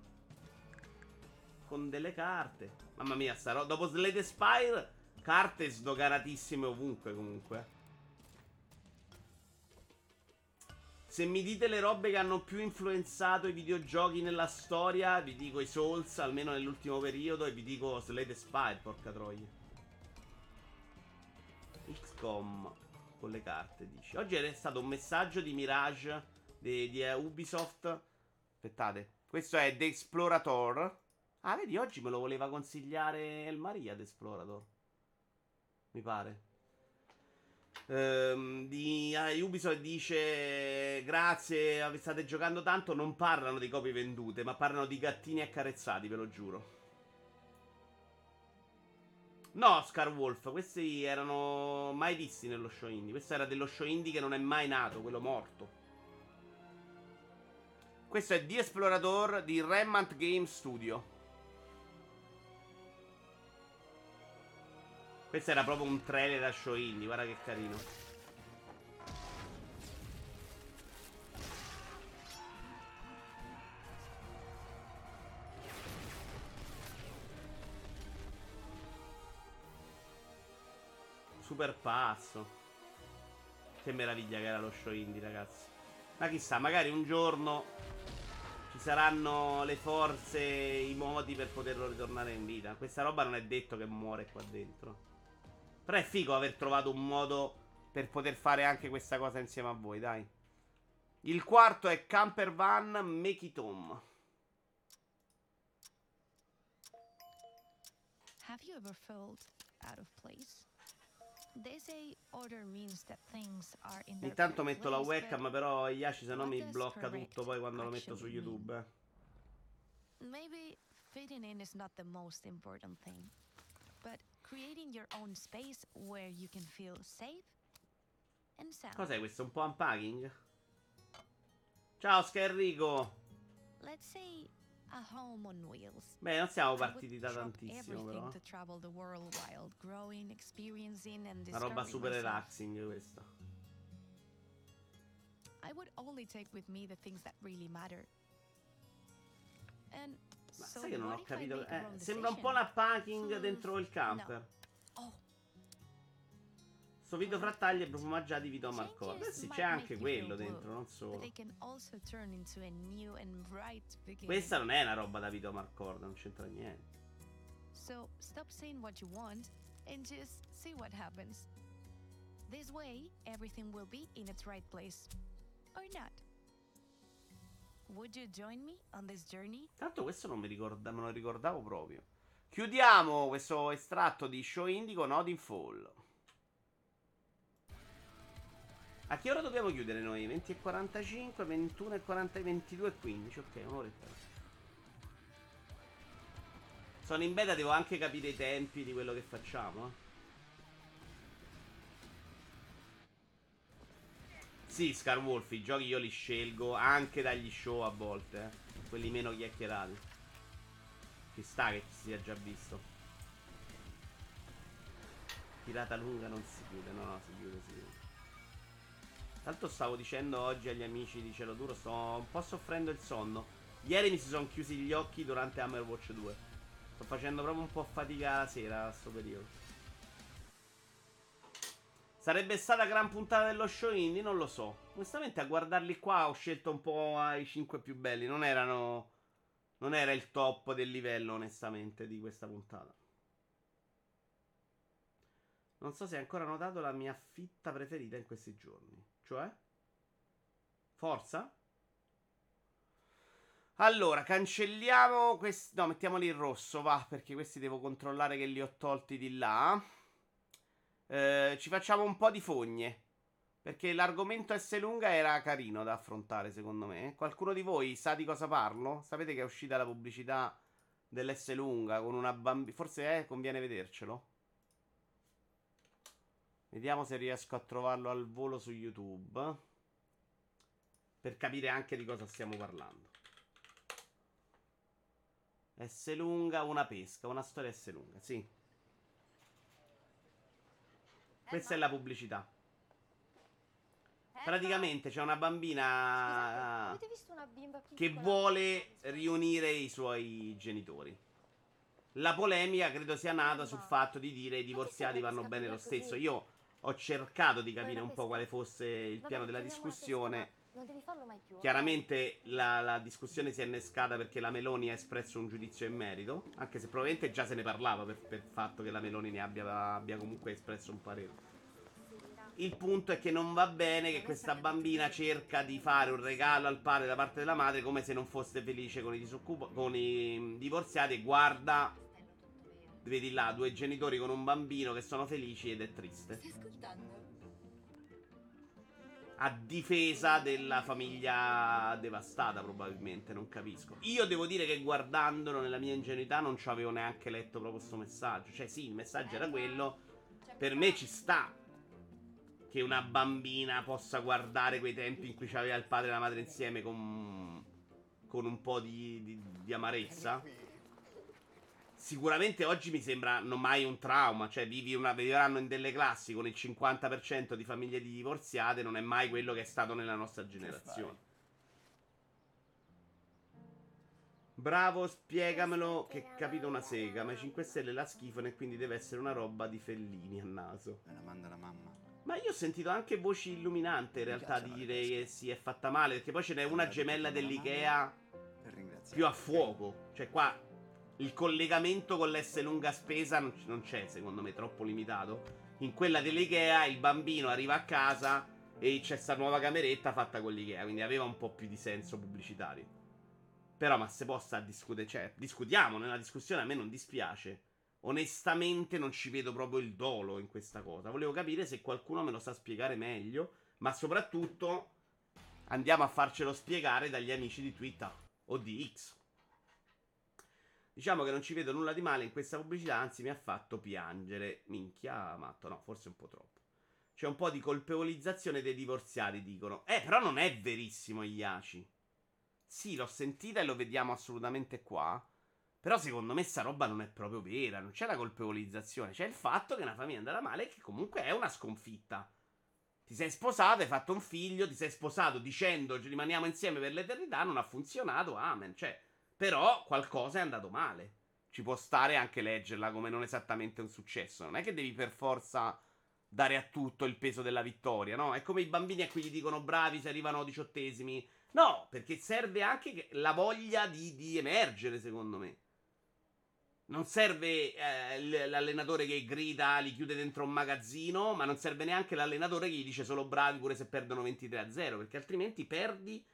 A: Con delle carte. Mamma mia, roba. Dopo Slade Spire, carte sdoganatissime ovunque comunque. Se mi dite le robe che hanno più influenzato i videogiochi nella storia, vi dico i Souls, almeno nell'ultimo periodo, e vi dico Slade Spire, porca troia. XCOM con le carte, dici. Oggi è stato un messaggio di Mirage di, di uh, Ubisoft. Aspettate, questo è The Explorator. Ah, vedi, oggi me lo voleva consigliare il Maria The Explorator. Mi pare ehm, di uh, Ubisoft dice grazie, state giocando tanto, non parlano di copie vendute, ma parlano di gattini accarezzati, ve lo giuro. No, Scar Wolf, questi erano mai visti nello show indie. Questo era dello show indie che non è mai nato, quello morto. Questo è The Explorator di Remnant Game Studio. Questo era proprio un trailer da show indie, guarda che carino. Super passo. Che meraviglia che era lo show indie, ragazzi. Ma chissà, magari un giorno ci saranno le forze, i modi per poterlo ritornare in vita. Questa roba non è detto che muore qua dentro. Però è figo aver trovato un modo per poter fare anche questa cosa insieme a voi, dai. Il quarto è Camper Van Make It Home. Have you ever felt out of place? They say order means that things are in Intanto metto la webcam, però Yashi se no mi blocca tutto poi quando lo metto su YouTube. Eh. Maybe fitting in is not the most important thing, but creating your own space where you can feel safe and sound. Cos'è questo? Un po' unpacking? Ciao Scherrico. Let's say a home on wheels. Beh, non siamo partiti da tantissimo però. Una roba super relaxing questa. I would only take with me the things that really matter. And ma sai che non ho capito? Eh, sembra un po' una packing dentro il camper. Sto video frattaglie profumaggiati di Vito Marcor. Eh sì, c'è anche quello dentro, non solo. Questa non è una roba da Vito Marcord, non c'entra niente. So stop saying what you want and just see what happens. This way, everything will be in its right place. Or not. Tanto questo non mi ricorda, me lo ricordavo proprio. Chiudiamo questo estratto di Show Indigo Not in Fall. A che ora dobbiamo chiudere noi? 20 e 45, 21 e 40, 22 e 15. Ok, un'oretta. Sono in beta, devo anche capire i tempi di quello che facciamo. Eh. Sì, Scarwolf, i giochi io li scelgo anche dagli show a volte, eh. quelli meno chiacchierati. Ci sta che ci sia già visto. Tirata lunga non si chiude, no, no, si chiude, si chiude. Tanto stavo dicendo oggi agli amici di Cielo Duro, sto un po' soffrendo il sonno. Ieri mi si sono chiusi gli occhi durante Hammer Watch 2. Sto facendo proprio un po' fatica la sera a sto periodo. Sarebbe stata gran puntata dello show indie? Non lo so. Onestamente a guardarli qua ho scelto un po' i 5 più belli. Non erano... Non era il top del livello, onestamente, di questa puntata. Non so se hai ancora notato la mia fitta preferita in questi giorni. Cioè? Forza? Allora, cancelliamo questi... No, mettiamoli in rosso, va, perché questi devo controllare che li ho tolti di là. Eh, ci facciamo un po' di fogne. Perché l'argomento S lunga era carino da affrontare, secondo me. Qualcuno di voi sa di cosa parlo? Sapete che è uscita la pubblicità dell'S lunga con una bambina... Forse eh, conviene vedercelo. Vediamo se riesco a trovarlo al volo su YouTube. Per capire anche di cosa stiamo parlando. S lunga, una pesca, una storia S lunga, sì. Questa è la pubblicità. Praticamente c'è una bambina che vuole riunire i suoi genitori. La polemica credo sia nata sul fatto di dire i divorziati vanno bene lo stesso. Io ho cercato di capire un po' quale fosse il piano della discussione. Chiaramente la, la, discussione si è innescata perché la Meloni ha espresso un giudizio in merito, anche se probabilmente già se ne parlava per, per il fatto che la Meloni ne abbia, abbia comunque espresso un parere. Il punto è che non va bene che questa bambina cerca di fare un regalo al padre da parte della madre come se non fosse felice con i, disoccup- con i divorziati e guarda Vedi là, due genitori con un bambino che sono felici ed è triste. Stai ascoltando? A difesa della famiglia devastata, probabilmente, non capisco. Io devo dire che guardandolo nella mia ingenuità non ci avevo neanche letto proprio questo messaggio. Cioè, sì, il messaggio era quello. Per me ci sta che una bambina possa guardare quei tempi in cui c'aveva il padre e la madre insieme con, con un po' di, di, di amarezza sicuramente oggi mi sembra non mai un trauma, cioè vivi una, vivranno in delle classi con il 50% di famiglie divorziate, non è mai quello che è stato nella nostra generazione. Bravo, spiegamelo che capito una sega, ma i 5 Stelle la schifano e quindi deve essere una roba di Fellini a naso.
B: Me la manda la mamma.
A: Ma io ho sentito anche voci illuminante in realtà dire che si è fatta male, perché poi ce n'è una gemella dell'Ikea più a fuoco. Cioè qua il collegamento con l'S lunga spesa non c'è, secondo me, troppo limitato. In quella dell'IKEA il bambino arriva a casa e c'è sta nuova cameretta fatta con l'IKEA, quindi aveva un po' più di senso pubblicitario. Però, ma se possa discutere, cioè, discutiamo nella discussione, a me non dispiace. Onestamente non ci vedo proprio il dolo in questa cosa. Volevo capire se qualcuno me lo sa spiegare meglio, ma soprattutto andiamo a farcelo spiegare dagli amici di Twitter o di X. Diciamo che non ci vedo nulla di male in questa pubblicità, anzi mi ha fatto piangere. Minchia, matto, no, forse un po' troppo. C'è un po' di colpevolizzazione dei divorziati, dicono. Eh, però non è verissimo, Iaci. Sì, l'ho sentita e lo vediamo assolutamente qua. Però secondo me sta roba non è proprio vera, non c'è la colpevolizzazione, c'è il fatto che una famiglia è male e che comunque è una sconfitta. Ti sei sposato, hai fatto un figlio, ti sei sposato dicendo rimaniamo insieme per l'eternità, non ha funzionato, amen. Cioè, però qualcosa è andato male. Ci può stare anche leggerla come non esattamente un successo. Non è che devi per forza dare a tutto il peso della vittoria, no? È come i bambini a cui gli dicono bravi se arrivano diciottesimi. No, perché serve anche la voglia di, di emergere, secondo me. Non serve eh, l'allenatore che grida, li chiude dentro un magazzino, ma non serve neanche l'allenatore che gli dice solo bravi pure se perdono 23 a 0, perché altrimenti perdi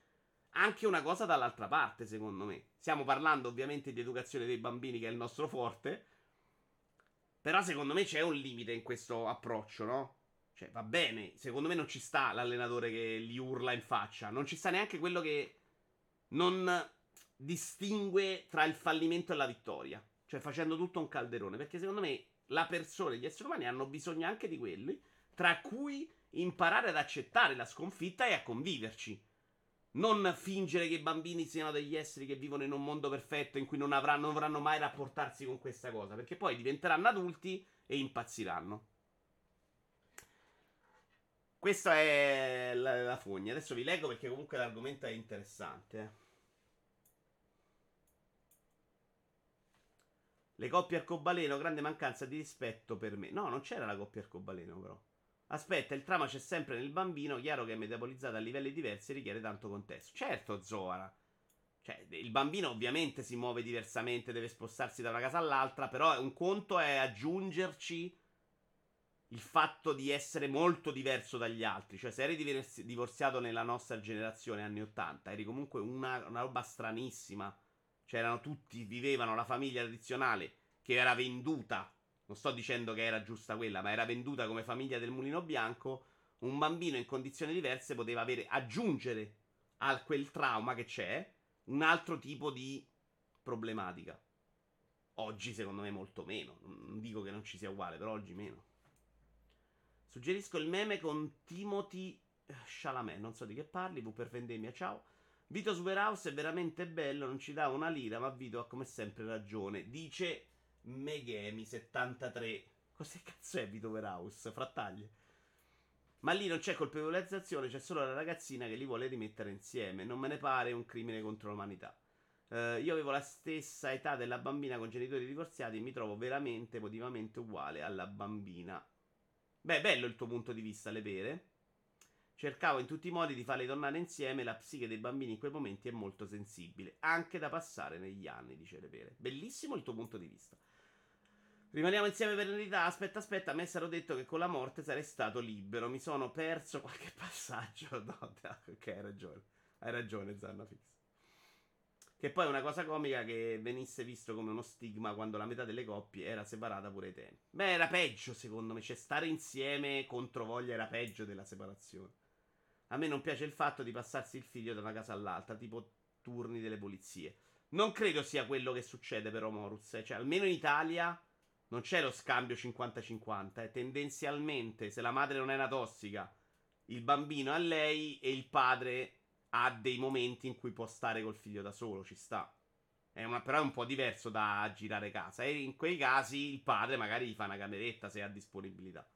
A: anche una cosa dall'altra parte, secondo me. Stiamo parlando ovviamente di educazione dei bambini, che è il nostro forte. Però secondo me c'è un limite in questo approccio, no? Cioè, va bene, secondo me non ci sta l'allenatore che gli urla in faccia. Non ci sta neanche quello che non distingue tra il fallimento e la vittoria. Cioè, facendo tutto un calderone. Perché secondo me la persona e gli esseri umani hanno bisogno anche di quelli, tra cui imparare ad accettare la sconfitta e a conviverci. Non fingere che i bambini siano degli esseri che vivono in un mondo perfetto in cui non avranno, non avranno mai rapportarsi con questa cosa. Perché poi diventeranno adulti e impazziranno. Questa è la, la fogna. Adesso vi leggo perché comunque l'argomento è interessante. Eh. Le coppie arcobaleno, grande mancanza di rispetto per me. No, non c'era la coppia arcobaleno, però. Aspetta, il trama c'è sempre nel bambino, chiaro che è metabolizzato a livelli diversi e richiede tanto contesto. Certo, Zoara. Cioè, il bambino ovviamente si muove diversamente, deve spostarsi da una casa all'altra, però un conto è aggiungerci il fatto di essere molto diverso dagli altri. Cioè, se eri divorziato nella nostra generazione, anni 80, eri comunque una, una roba stranissima. Cioè, erano tutti, vivevano la famiglia tradizionale che era venduta. Non sto dicendo che era giusta quella, ma era venduta come famiglia del mulino bianco. Un bambino in condizioni diverse poteva avere, aggiungere a quel trauma che c'è un altro tipo di problematica. Oggi, secondo me, molto meno. Non dico che non ci sia uguale, però oggi meno. Suggerisco il meme con Timothy eh, Chalamet, non so di che parli, V per vendemmia, ciao. Vito Superhouse è veramente bello, non ci dà una lira, ma Vito ha come sempre ragione. Dice Megemi73. Cos'è cazzo è Vito Superhouse? Frattaglie. Ma lì non c'è colpevolizzazione, c'è solo la ragazzina che li vuole rimettere insieme. Non me ne pare un crimine contro l'umanità. Uh, io avevo la stessa età della bambina con genitori divorziati e mi trovo veramente emotivamente uguale alla bambina. Beh, bello il tuo punto di vista, le pere. Cercavo in tutti i modi di farle tornare insieme. La psiche dei bambini in quei momenti è molto sensibile, anche da passare negli anni, dice le pere. Bellissimo il tuo punto di vista. Rimaniamo insieme per l'età. Aspetta, aspetta. A me sarò detto che con la morte sarei stato libero. Mi sono perso qualche passaggio. No, ok, hai ragione. Hai ragione, Zannafix. Che poi è una cosa comica che venisse visto come uno stigma quando la metà delle coppie era separata pure ai tempi. Beh, era peggio secondo me. Cioè, stare insieme contro voglia era peggio della separazione. A me non piace il fatto di passarsi il figlio da una casa all'altra, tipo turni delle polizie. Non credo sia quello che succede però, Moruz. Eh. Cioè, almeno in Italia non c'è lo scambio 50-50. Eh. Tendenzialmente, se la madre non è una tossica, il bambino è a lei e il padre ha dei momenti in cui può stare col figlio da solo, ci sta. È una, però è un po' diverso da girare casa. E in quei casi il padre magari gli fa una cameretta se ha disponibilità.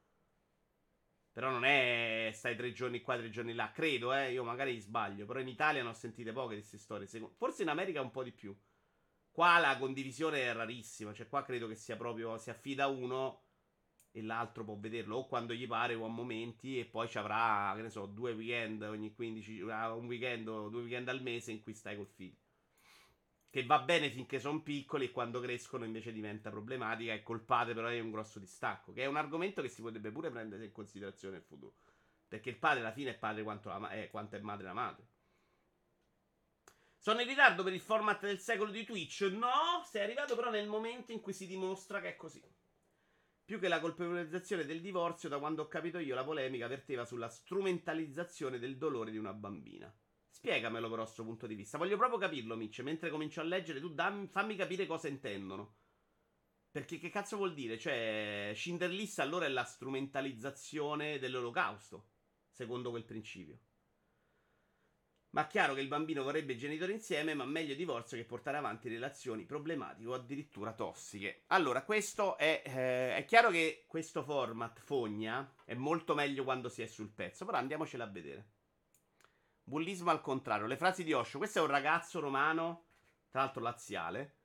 A: Però non è stai tre giorni qua, tre giorni là. Credo, eh. Io magari sbaglio. Però in Italia ne ho sentite poche di queste storie. Forse in America un po' di più. Qua la condivisione è rarissima. Cioè, qua credo che sia proprio. Si affida uno e l'altro può vederlo o quando gli pare o a momenti e poi ci avrà, che ne so, due weekend ogni 15, un weekend o due weekend al mese in cui stai col figlio. Che va bene finché sono piccoli e quando crescono invece diventa problematica e col padre però è un grosso distacco, che è un argomento che si potrebbe pure prendere in considerazione nel futuro. Perché il padre alla fine è padre quanto, la, è, quanto è madre la madre. Sono in ritardo per il format del secolo di Twitch? No, sei arrivato però nel momento in cui si dimostra che è così. Più che la colpevolizzazione del divorzio, da quando ho capito io, la polemica verteva sulla strumentalizzazione del dolore di una bambina. Spiegamelo però questo punto di vista. Voglio proprio capirlo, Mitch. Mentre comincio a leggere, tu dammi, fammi capire cosa intendono. Perché che cazzo vuol dire? Cioè, Schindler allora è la strumentalizzazione dell'olocausto, secondo quel principio. Ma chiaro che il bambino vorrebbe genitori insieme, ma meglio divorzio che portare avanti relazioni problematiche o addirittura tossiche. Allora, questo è, eh, è chiaro che questo format fogna è molto meglio quando si è sul pezzo, però andiamocela a vedere. Bullismo al contrario, le frasi di Osho. Questo è un ragazzo romano, tra l'altro laziale,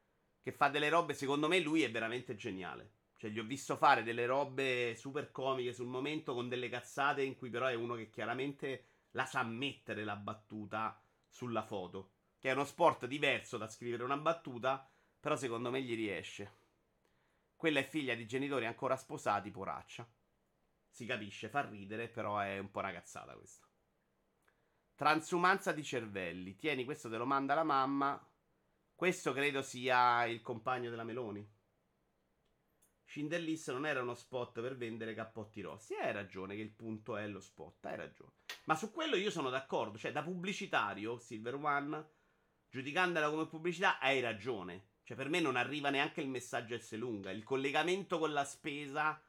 A: che fa delle robe, secondo me lui è veramente geniale. Cioè, gli ho visto fare delle robe super comiche sul momento con delle cazzate in cui però è uno che chiaramente la sa mettere la battuta sulla foto. Che è uno sport diverso da scrivere una battuta, però secondo me gli riesce. Quella è figlia di genitori ancora sposati, poraccia. Si capisce, fa ridere, però è un po' ragazzata questa. Transumanza di cervelli. Tieni, questo te lo manda la mamma. Questo credo sia il compagno della Meloni. Schindlerlist non era uno spot per vendere cappotti rossi. hai ragione che il punto è lo spot, hai ragione. Ma su quello io sono d'accordo. Cioè, da pubblicitario, Silver One, giudicandola come pubblicità, hai ragione. Cioè, per me non arriva neanche il messaggio S lunga. Il collegamento con la spesa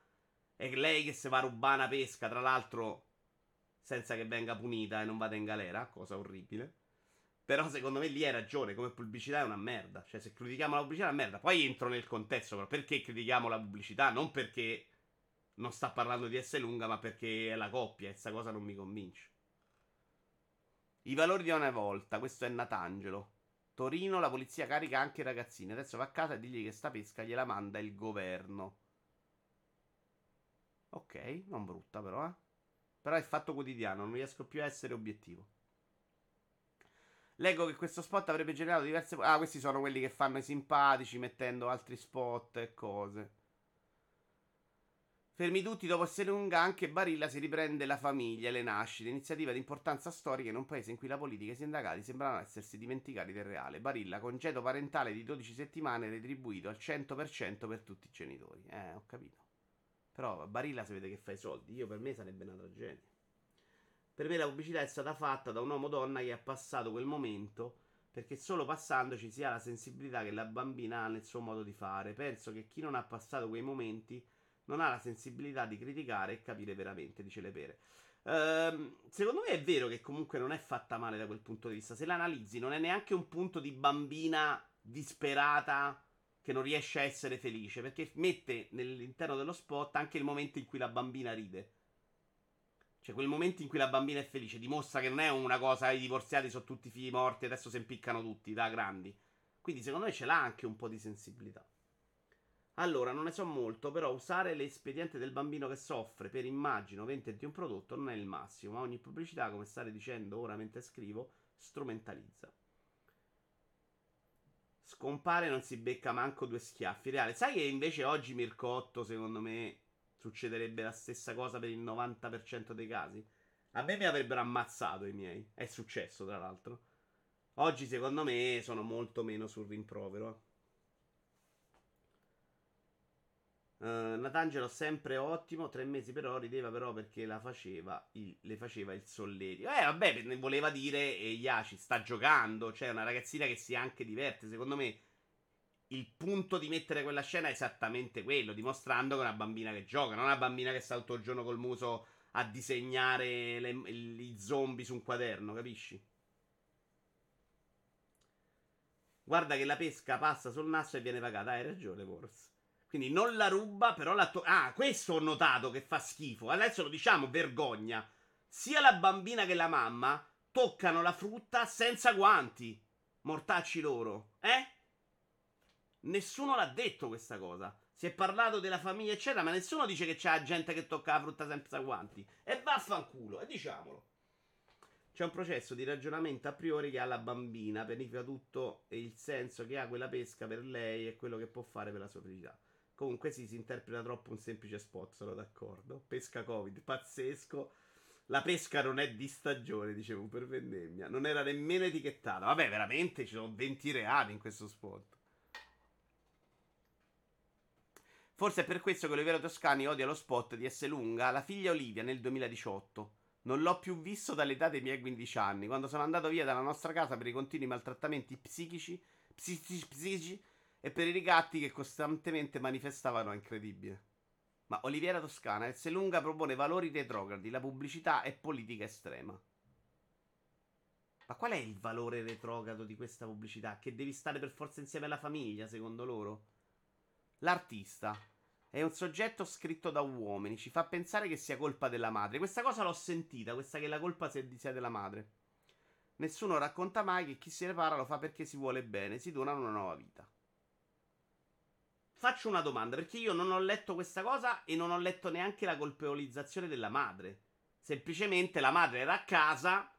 A: è lei che se va a rubare una pesca, tra l'altro, senza che venga punita e non vada in galera, cosa orribile. Però secondo me lì hai ragione, come pubblicità è una merda. Cioè, se critichiamo la pubblicità è una merda. Poi entro nel contesto, però perché critichiamo la pubblicità? Non perché non sta parlando di S lunga, ma perché è la coppia e questa cosa non mi convince. I valori di una volta, questo è Natangelo. Torino, la polizia carica anche i ragazzini. Adesso va a casa e digli che sta pesca gliela manda il governo. Ok, non brutta però, eh. Però è fatto quotidiano, non riesco più a essere obiettivo. Leggo che questo spot avrebbe generato diverse. Ah, questi sono quelli che fanno i simpatici mettendo altri spot e cose. Fermi tutti, dopo essere lunga, anche Barilla si riprende la famiglia, le nascite, iniziativa di importanza storica in un paese in cui la politica e i sindacati sembrano essersi dimenticati del reale. Barilla, congedo parentale di 12 settimane retribuito al 100% per tutti i genitori. Eh, ho capito. Però Barilla si vede che fa i soldi. Io per me sarebbe una tragedia. Per me la pubblicità è stata fatta da un uomo donna che ha passato quel momento perché solo passandoci si ha la sensibilità che la bambina ha nel suo modo di fare. Penso che chi non ha passato quei momenti non ha la sensibilità di criticare e capire veramente, dice Le Pere. Ehm, secondo me è vero che comunque non è fatta male da quel punto di vista. Se l'analizzi, non è neanche un punto di bambina disperata che non riesce a essere felice, perché mette nell'interno dello spot anche il momento in cui la bambina ride. Cioè, quel momento in cui la bambina è felice dimostra che non è una cosa, i divorziati sono tutti figli morti, adesso si impiccano tutti da grandi. Quindi, secondo me, ce l'ha anche un po' di sensibilità. Allora, non ne so molto, però usare l'espediente del bambino che soffre per immagino venderti un prodotto non è il massimo, ma ogni pubblicità, come state dicendo ora mentre scrivo, strumentalizza. Scompare non si becca manco due schiaffi. Reale. Sai che invece oggi Mircotto, secondo me, succederebbe la stessa cosa per il 90% dei casi. A me mi avrebbero ammazzato i miei. È successo, tra l'altro. Oggi, secondo me, sono molto meno sul rimprovero. Uh, Natangelo sempre ottimo. Tre mesi però rideva però perché la faceva il, le faceva il sollerio. Eh, vabbè, voleva dire Yaci sta giocando. Cioè, una ragazzina che si anche diverte. Secondo me il punto di mettere quella scena è esattamente quello, dimostrando che è una bambina che gioca, non una bambina che sta tutto il giorno col muso a disegnare le, gli zombie su un quaderno, capisci? Guarda che la pesca passa sul naso e viene pagata, hai ragione, Boros. Quindi non la ruba, però la to- Ah, questo ho notato che fa schifo. Adesso lo diciamo, vergogna. Sia la bambina che la mamma toccano la frutta senza guanti. Mortacci loro, eh? Nessuno l'ha detto questa cosa. Si è parlato della famiglia, eccetera, ma nessuno dice che c'è gente che tocca la frutta senza guanti. E vaffanculo, e diciamolo. C'è un processo di ragionamento a priori che ha la bambina, pianifica tutto e il senso che ha quella pesca per lei e quello che può fare per la sua felicità. Comunque sì, si interpreta troppo un semplice spot, sono d'accordo. Pesca Covid, pazzesco. La pesca non è di stagione, dicevo, per vendemmia. Non era nemmeno etichettata. Vabbè, veramente ci sono 20 reali in questo spot. Forse è per questo che Olivero Toscani odia lo spot di S. Lunga, la figlia Olivia nel 2018. Non l'ho più visto dall'età dei miei 15 anni, quando sono andato via dalla nostra casa per i continui maltrattamenti psichici, psichici, psichici e per i ricatti che costantemente manifestavano incredibile. Ma Oliviera Toscana, S. Lunga propone valori retrogradi, la pubblicità è politica estrema. Ma qual è il valore retrogrado di questa pubblicità? Che devi stare per forza insieme alla famiglia, secondo loro? L'artista è un soggetto scritto da uomini, ci fa pensare che sia colpa della madre. Questa cosa l'ho sentita, questa che la colpa sia della madre. Nessuno racconta mai che chi si repara lo fa perché si vuole bene, si dona una nuova vita. Faccio una domanda, perché io non ho letto questa cosa e non ho letto neanche la colpevolizzazione della madre. Semplicemente la madre era a casa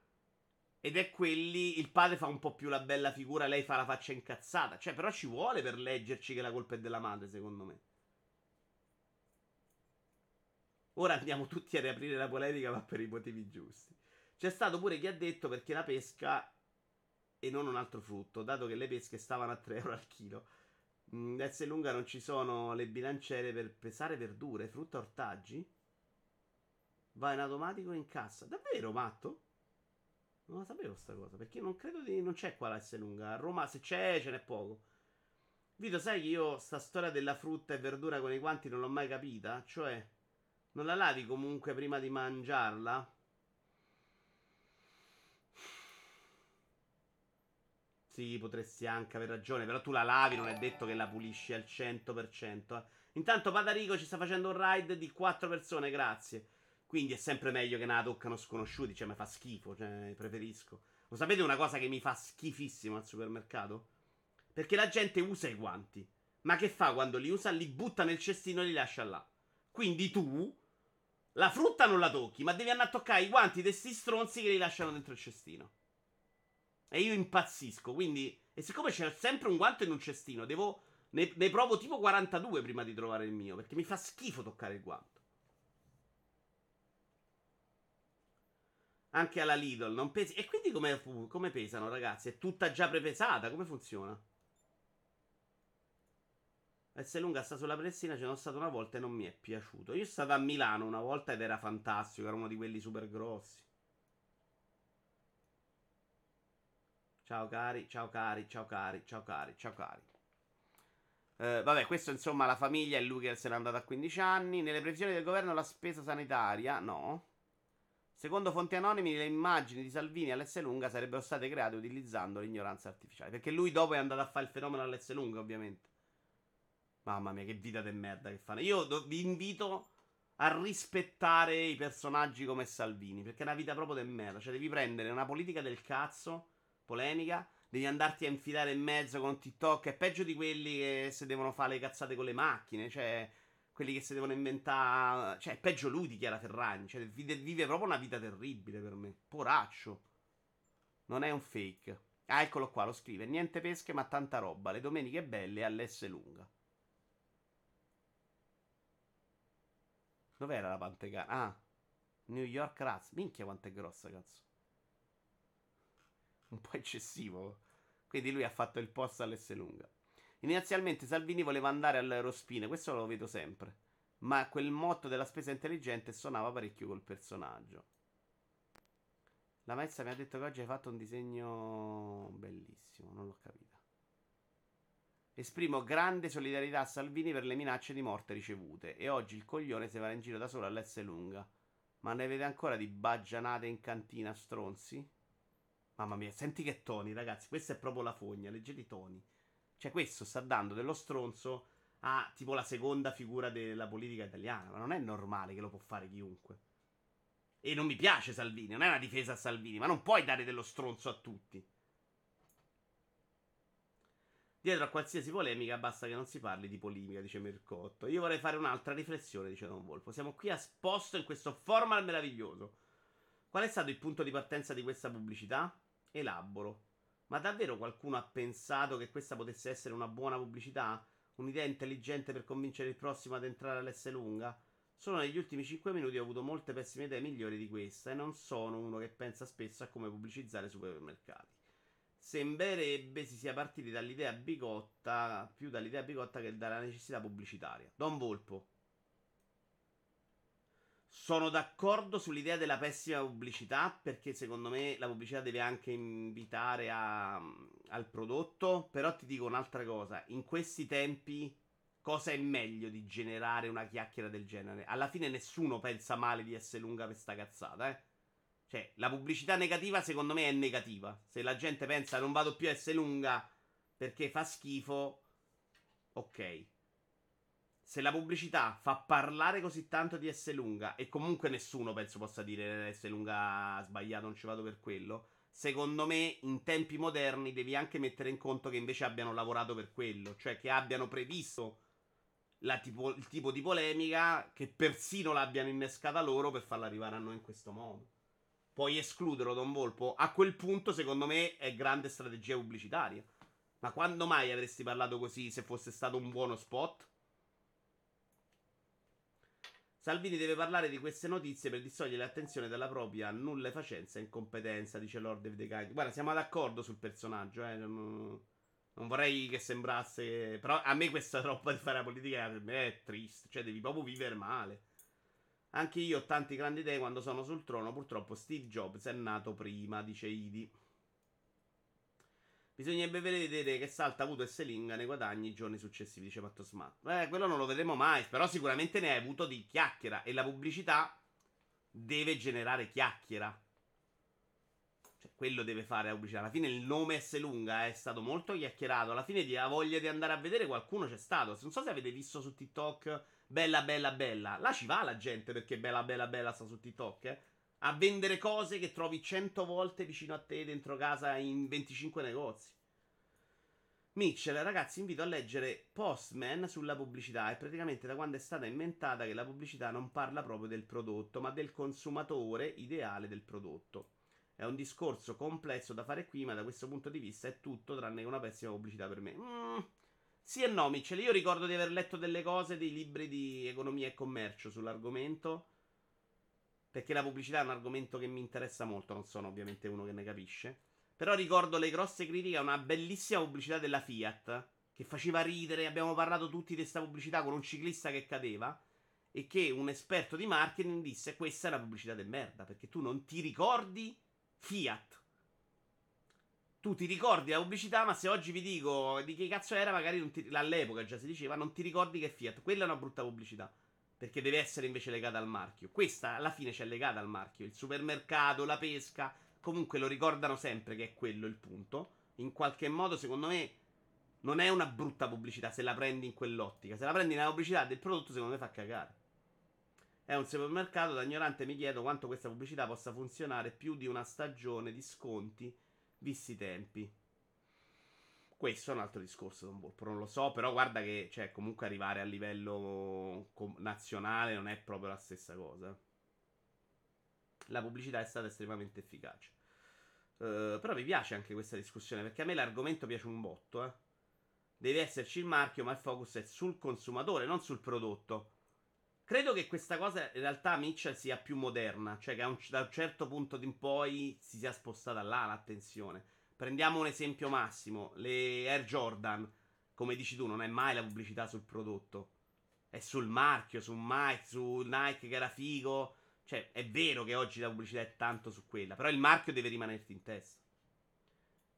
A: ed è quelli. Il padre fa un po' più la bella figura, lei fa la faccia incazzata. Cioè, però ci vuole per leggerci che la colpa è della madre, secondo me. Ora andiamo tutti a riaprire la polemica, ma per i motivi giusti. C'è stato pure chi ha detto perché la pesca e non un altro frutto, dato che le pesche stavano a 3 euro al chilo. Mm, S lunga non ci sono le bilanciere per pesare verdure, frutta, ortaggi? Va in automatico in cassa. Davvero, matto? Non la sapevo sta cosa. Perché non credo di. Non c'è qua la S lunga. A Roma, se c'è, ce n'è poco. Vito, sai che io sta storia della frutta e verdura con i guanti non l'ho mai capita? Cioè, non la lavi comunque prima di mangiarla? Sì, potresti anche aver ragione, però tu la lavi, non è detto che la pulisci al 100%. Eh. Intanto Padarico ci sta facendo un ride di 4 persone, grazie. Quindi è sempre meglio che la toccano sconosciuti, cioè mi fa schifo, cioè preferisco. Lo sapete una cosa che mi fa schifissimo al supermercato? Perché la gente usa i guanti. Ma che fa quando li usa? Li butta nel cestino e li lascia là. Quindi tu la frutta non la tocchi, ma devi andare a toccare i guanti di sti stronzi che li lasciano dentro il cestino. E io impazzisco, quindi... E siccome c'è sempre un guanto in un cestino, devo... Ne, ne provo tipo 42 prima di trovare il mio, perché mi fa schifo toccare il guanto. Anche alla Lidl, non pesi... E quindi come, come pesano, ragazzi? È tutta già prepesata, come funziona? S lunga sta sulla Palestina, ci sono stato una volta e non mi è piaciuto. Io sono stato a Milano una volta ed era fantastico, era uno di quelli super grossi. Ciao cari, ciao cari, ciao cari, ciao cari, ciao cari. Eh, vabbè, questo insomma la famiglia e lui che se n'è andato a 15 anni. Nelle previsioni del governo la spesa sanitaria, no. Secondo fonti anonimi, le immagini di Salvini all'S lunga sarebbero state create utilizzando l'ignoranza artificiale. Perché lui dopo è andato a fare il fenomeno all'S lunga, ovviamente. Mamma mia, che vita de merda che fanno. Io do- vi invito a rispettare i personaggi come Salvini. Perché è una vita proprio de merda. Cioè, devi prendere una politica del cazzo polemica. Devi andarti a infilare in mezzo con TikTok. È peggio di quelli che se devono fare le cazzate con le macchine. Cioè, quelli che si devono inventare. Cioè, peggio lui di Chiara Ferragni. Cioè, vive, proprio una vita terribile per me. Poraccio. Non è un fake. Ah, eccolo qua, lo scrive. Niente pesche, ma tanta roba. Le domeniche belle all'S lunga. Dov'era la pantegana? Ah, New York Rats. Minchia quanto è grossa, cazzo un po' eccessivo. Quindi lui ha fatto il post all'S lunga. Inizialmente Salvini voleva andare all'Eurospine, questo lo vedo sempre. Ma quel motto della spesa intelligente suonava parecchio col personaggio. La maestra mi ha detto che oggi hai fatto un disegno bellissimo, non l'ho capita. Esprimo grande solidarietà a Salvini per le minacce di morte ricevute. E oggi il coglione si va in giro da solo all'S lunga. Ma ne vede ancora di baggianate in cantina, stronzi? Mamma mia, senti che toni, ragazzi. Questa è proprio la fogna. Leggete i toni. Cioè, questo sta dando dello stronzo a tipo la seconda figura della politica italiana. Ma non è normale che lo può fare chiunque. E non mi piace Salvini. Non è una difesa a Salvini. Ma non puoi dare dello stronzo a tutti. Dietro a qualsiasi polemica basta che non si parli di polemica, dice Mercotto. Io vorrei fare un'altra riflessione, dice Don Volpo. Siamo qui a sposto in questo formal meraviglioso. Qual è stato il punto di partenza di questa pubblicità? Elaboro. Ma davvero qualcuno ha pensato che questa potesse essere una buona pubblicità? Un'idea intelligente per convincere il prossimo ad entrare all'S lunga? Solo negli ultimi 5 minuti ho avuto molte pessime idee migliori di questa e non sono uno che pensa spesso a come pubblicizzare supermercati. Sembrerebbe si sia partiti dall'idea bigotta, più dall'idea bigotta che dalla necessità pubblicitaria. Don Volpo. Sono d'accordo sull'idea della pessima pubblicità perché secondo me la pubblicità deve anche invitare a, al prodotto. Però ti dico un'altra cosa, in questi tempi cosa è meglio di generare una chiacchiera del genere? Alla fine nessuno pensa male di essere lunga per sta cazzata, eh. Cioè, la pubblicità negativa secondo me è negativa. Se la gente pensa non vado più a essere lunga perché fa schifo, ok se la pubblicità fa parlare così tanto di S lunga e comunque nessuno penso possa dire S lunga sbagliato, non ci vado per quello. Secondo me, in tempi moderni devi anche mettere in conto che invece abbiano lavorato per quello, cioè che abbiano previsto tipo, il tipo di polemica, che persino l'abbiano innescata loro per farla arrivare a noi in questo modo. Puoi escluderlo, Don Volpo. A quel punto, secondo me, è grande strategia pubblicitaria. Ma quando mai avresti parlato così se fosse stato un buono spot? Salvini deve parlare di queste notizie per distogliere l'attenzione dalla propria nullefacenza e incompetenza, dice Lord of the Kind. Guarda, siamo d'accordo sul personaggio, eh. Non vorrei che sembrasse. Però a me questa roba di fare la politica per me è triste. Cioè, devi proprio vivere male. Anche io ho tante grandi idee quando sono sul trono. Purtroppo Steve Jobs è nato prima, dice Idi. Bisognerebbe vedere che salta avuto e Selinga nei guadagni i giorni successivi, dice Matto Smart. Eh, quello non lo vedremo mai. Però sicuramente ne hai avuto di chiacchiera. E la pubblicità deve generare chiacchiera. Cioè, quello deve fare la pubblicità. Alla fine il nome S lunga è stato molto chiacchierato. Alla fine la voglia di andare a vedere qualcuno c'è stato. Non so se avete visto su TikTok bella bella bella. Là ci va la gente perché bella bella bella sta su TikTok, eh? A vendere cose che trovi 100 volte vicino a te dentro casa in 25 negozi. Mitchell, ragazzi, invito a leggere Postman sulla pubblicità. È praticamente da quando è stata inventata che la pubblicità non parla proprio del prodotto, ma del consumatore ideale del prodotto. È un discorso complesso da fare qui, ma da questo punto di vista è tutto tranne che una pessima pubblicità per me. Mm, sì e no, Mitchell. Io ricordo di aver letto delle cose, dei libri di economia e commercio sull'argomento. Perché la pubblicità è un argomento che mi interessa molto, non sono ovviamente uno che ne capisce. Però ricordo le grosse critiche a una bellissima pubblicità della Fiat che faceva ridere. Abbiamo parlato tutti di questa pubblicità con un ciclista che cadeva. E che un esperto di marketing disse: Questa è una pubblicità del merda. Perché tu non ti ricordi Fiat. Tu ti ricordi la pubblicità, ma se oggi vi dico di che cazzo era, magari ti, all'epoca già si diceva, non ti ricordi che è Fiat. Quella è una brutta pubblicità. Perché deve essere invece legata al marchio. Questa alla fine c'è legata al marchio. Il supermercato, la pesca comunque lo ricordano sempre che è quello il punto. In qualche modo, secondo me, non è una brutta pubblicità se la prendi in quell'ottica. Se la prendi nella pubblicità del prodotto, secondo me fa cagare. È un supermercato, da ignorante mi chiedo quanto questa pubblicità possa funzionare più di una stagione di sconti, visti i tempi. Questo è un altro discorso, Don Volpo, non lo so, però guarda che, cioè, comunque arrivare a livello nazionale non è proprio la stessa cosa la pubblicità è stata estremamente efficace. Uh, però mi piace anche questa discussione perché a me l'argomento piace un botto. Eh. Deve esserci il marchio, ma il focus è sul consumatore, non sul prodotto. Credo che questa cosa in realtà Mitchell sia più moderna, cioè che un, da un certo punto in poi si sia spostata là l'attenzione. Prendiamo un esempio massimo, le Air Jordan, come dici tu, non è mai la pubblicità sul prodotto. È sul marchio, su Mike, su Nike che era figo, cioè, è vero che oggi la pubblicità è tanto su quella, però il marchio deve rimanerti in testa.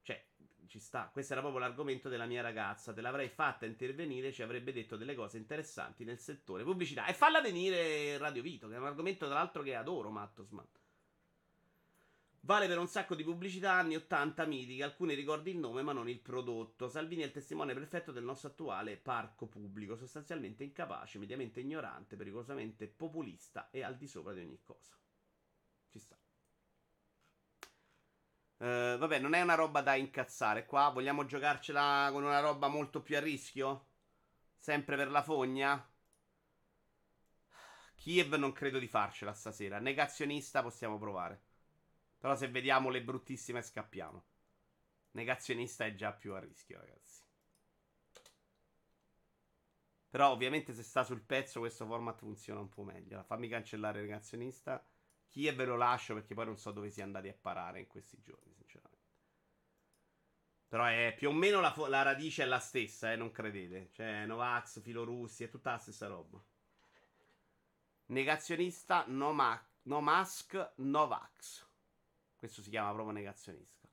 A: Cioè, ci sta. Questo era proprio l'argomento della mia ragazza. Te l'avrei fatta intervenire, ci avrebbe detto delle cose interessanti nel settore pubblicità. E falla venire Radio Vito, che è un argomento tra l'altro che adoro, Mattosman. Vale per un sacco di pubblicità anni 80 mitiche, alcuni ricordi il nome ma non il prodotto. Salvini è il testimone perfetto del nostro attuale parco pubblico, sostanzialmente incapace, mediamente ignorante, pericolosamente populista e al di sopra di ogni cosa. Ci sta. Uh, vabbè, non è una roba da incazzare qua. Vogliamo giocarcela con una roba molto più a rischio? Sempre per la fogna? Kiev non credo di farcela stasera. Negazionista possiamo provare. Però se vediamo le bruttissime scappiamo. Negazionista è già più a rischio, ragazzi. Però ovviamente se sta sul pezzo questo format funziona un po' meglio. Fammi cancellare negazionista. Chi è ve lo lascio perché poi non so dove sia andati a parare in questi giorni, sinceramente. Però è più o meno la, fo- la radice è la stessa, eh, non credete. Cioè, Novax, filorussi, è tutta la stessa roba. Negazionista, no, ma- no mask, Novax. Questo si chiama proprio negazionista.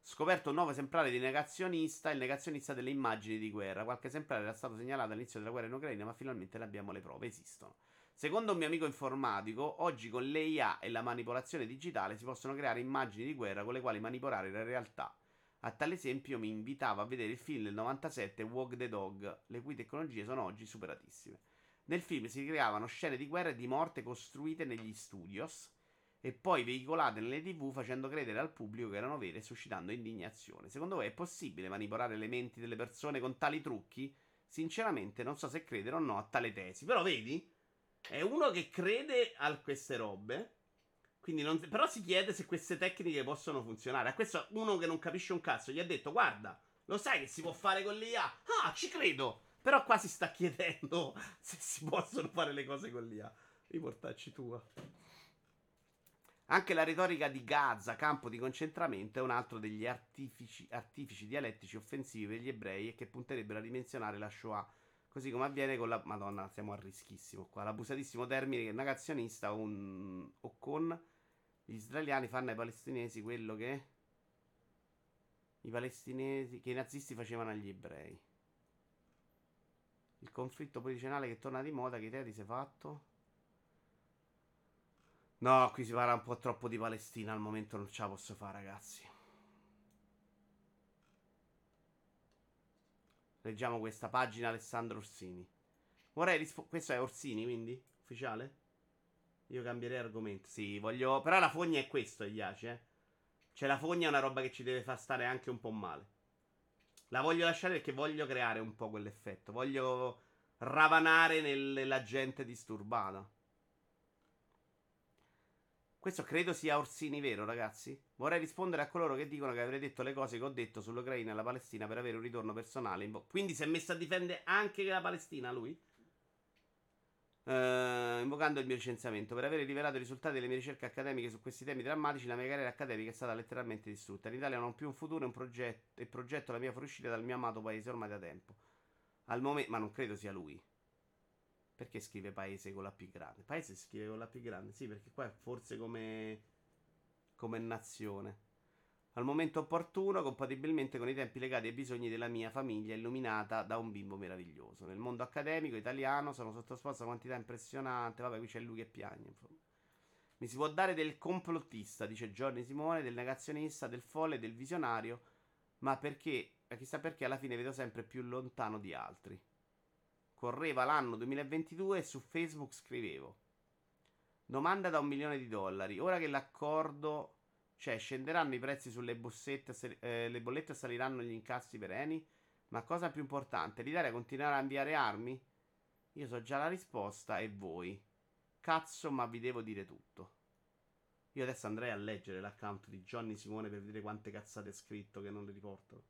A: Scoperto un nuovo esemplare di negazionista, il negazionista delle immagini di guerra. Qualche esemplare era stato segnalato all'inizio della guerra in Ucraina, ma finalmente ne abbiamo le prove, esistono. Secondo un mio amico informatico, oggi con l'EIA e la manipolazione digitale si possono creare immagini di guerra con le quali manipolare la realtà. A tale esempio mi invitava a vedere il film del 97 Walk the Dog, le cui tecnologie sono oggi superatissime. Nel film si creavano scene di guerra e di morte costruite negli studios e poi veicolate nelle tv facendo credere al pubblico che erano vere e suscitando indignazione. Secondo voi è possibile manipolare le menti delle persone con tali trucchi? Sinceramente non so se credere o no a tale tesi. Però vedi, è uno che crede a queste robe. Non, però si chiede se queste tecniche possono funzionare. A questo uno che non capisce un cazzo gli ha detto guarda, lo sai che si può fare con l'IA? Ah, ci credo. Però qua si sta chiedendo se si possono fare le cose con l'IA. Riportacci tua. Anche la retorica di Gaza, campo di concentramento, è un altro degli artifici, artifici dialettici offensivi per gli ebrei e che punterebbero a rimensionare la Shoah. Così come avviene con la. Madonna, siamo a rischissimo qua. L'abusatissimo termine che negazionista un, o con gli israeliani fanno ai palestinesi quello che. I palestinesi. che i nazisti facevano agli ebrei. Il conflitto politicale che torna di moda, che idea ti sei fatto? No, qui si parla un po' troppo di Palestina. Al momento non ce la posso fare, ragazzi. Leggiamo questa pagina Alessandro Orsini. Vorrei rispondere. Questo è Orsini, quindi? Ufficiale? Io cambierei argomento. Sì, voglio. Però la fogna è questo, Iaci, eh. Cioè, la fogna è una roba che ci deve far stare anche un po' male. La voglio lasciare perché voglio creare un po' quell'effetto. Voglio ravanare nella gente disturbata. Questo credo sia Orsini vero, ragazzi. Vorrei rispondere a coloro che dicono che avrei detto le cose che ho detto sull'Ucraina e la Palestina per avere un ritorno personale. Invo- Quindi si è messo a difendere anche la Palestina lui? Uh, invocando il mio licenziamento per aver rivelato i risultati delle mie ricerche accademiche su questi temi drammatici, la mia carriera accademica è stata letteralmente distrutta. In Italia non ho più un futuro un progetto, e progetto la mia fuoriuscita dal mio amato paese ormai da tempo. Al momento, ma non credo sia lui. Perché scrive paese con la P grande? Paese scrive con la P grande, sì, perché qua è forse come, come nazione. Al momento opportuno, compatibilmente con i tempi legati ai bisogni della mia famiglia, illuminata da un bimbo meraviglioso. Nel mondo accademico italiano sono sottoposto a quantità impressionante. Vabbè, qui c'è lui che. Insomma. Mi si può dare del complottista, dice Giorni Simone, del negazionista, del folle, del visionario, ma perché, chissà perché alla fine vedo sempre più lontano di altri. Correva l'anno 2022 e su Facebook scrivevo. Domanda da un milione di dollari. Ora che l'accordo... Cioè, scenderanno i prezzi sulle bossette, eh, le bollette saliranno gli incassi per Eni? Ma cosa più importante, l'Italia continuerà a inviare armi? Io so già la risposta e voi. Cazzo, ma vi devo dire tutto. Io adesso andrei a leggere l'account di Johnny Simone per vedere quante cazzate è scritto che non le riporto.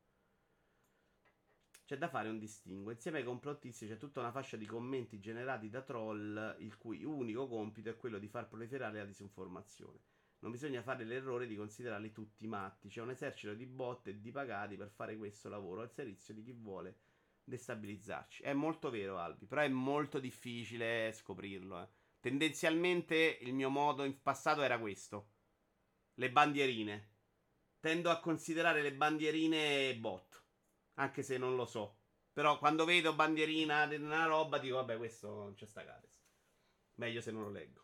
A: C'è da fare un distinguo. Insieme ai complottisti c'è tutta una fascia di commenti generati da troll, il cui unico compito è quello di far proliferare la disinformazione. Non bisogna fare l'errore di considerarli tutti matti. C'è un esercito di bot e di pagati per fare questo lavoro al servizio di chi vuole destabilizzarci. È molto vero, Albi, però è molto difficile scoprirlo. Eh. Tendenzialmente il mio modo in passato era questo. Le bandierine. Tendo a considerare le bandierine bot. Anche se non lo so. Però quando vedo bandierina di una roba dico, vabbè, questo non c'è sta Gares. Meglio se non lo leggo.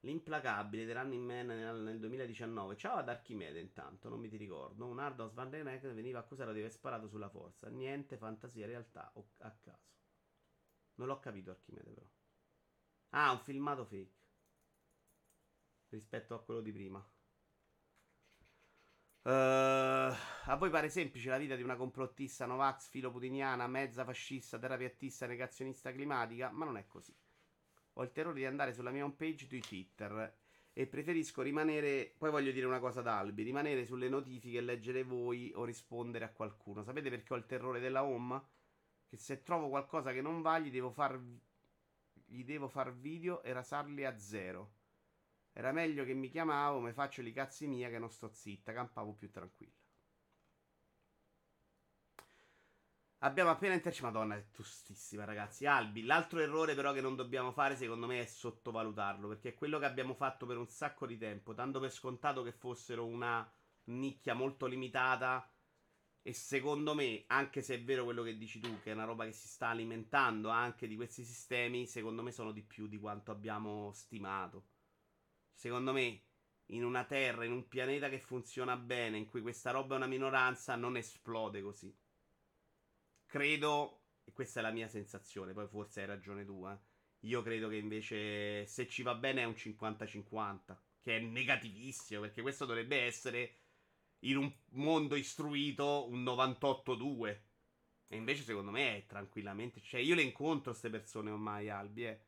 A: L'implacabile di Running Man nel, nel 2019. Ciao ad Archimede intanto, non mi ti ricordo. Un Den Eyck veniva accusato di aver sparato sulla forza. Niente fantasia, realtà o a caso. Non l'ho capito Archimede però. Ah, un filmato fake. Rispetto a quello di prima. Uh, a voi pare semplice la vita di una complottista Novax, filoputiniana, mezza fascista, terapiattista, negazionista climatica? Ma non è così. Ho il terrore di andare sulla mia homepage di Twitter e preferisco rimanere. Poi voglio dire una cosa ad Albi: rimanere sulle notifiche e leggere voi o rispondere a qualcuno. Sapete perché ho il terrore della home? Che se trovo qualcosa che non va, gli devo far, gli devo far video e rasarli a zero. Era meglio che mi chiamavo, mi faccio i cazzi mia che non sto zitta, campavo più tranquilla. Abbiamo appena intercettato. Madonna, è tostissima, ragazzi. Albi, l'altro errore, però, che non dobbiamo fare, secondo me, è sottovalutarlo. Perché è quello che abbiamo fatto per un sacco di tempo, dando per scontato che fossero una nicchia molto limitata. E secondo me, anche se è vero quello che dici tu, che è una roba che si sta alimentando anche di questi sistemi, secondo me sono di più di quanto abbiamo stimato. Secondo me, in una terra, in un pianeta che funziona bene, in cui questa roba è una minoranza, non esplode così. Credo, e questa è la mia sensazione, poi forse hai ragione tu, eh. Io credo che invece se ci va bene è un 50-50, che è negativissimo, perché questo dovrebbe essere in un mondo istruito un 98-2. E invece secondo me è tranquillamente, cioè io le incontro queste persone ormai, Albi, eh.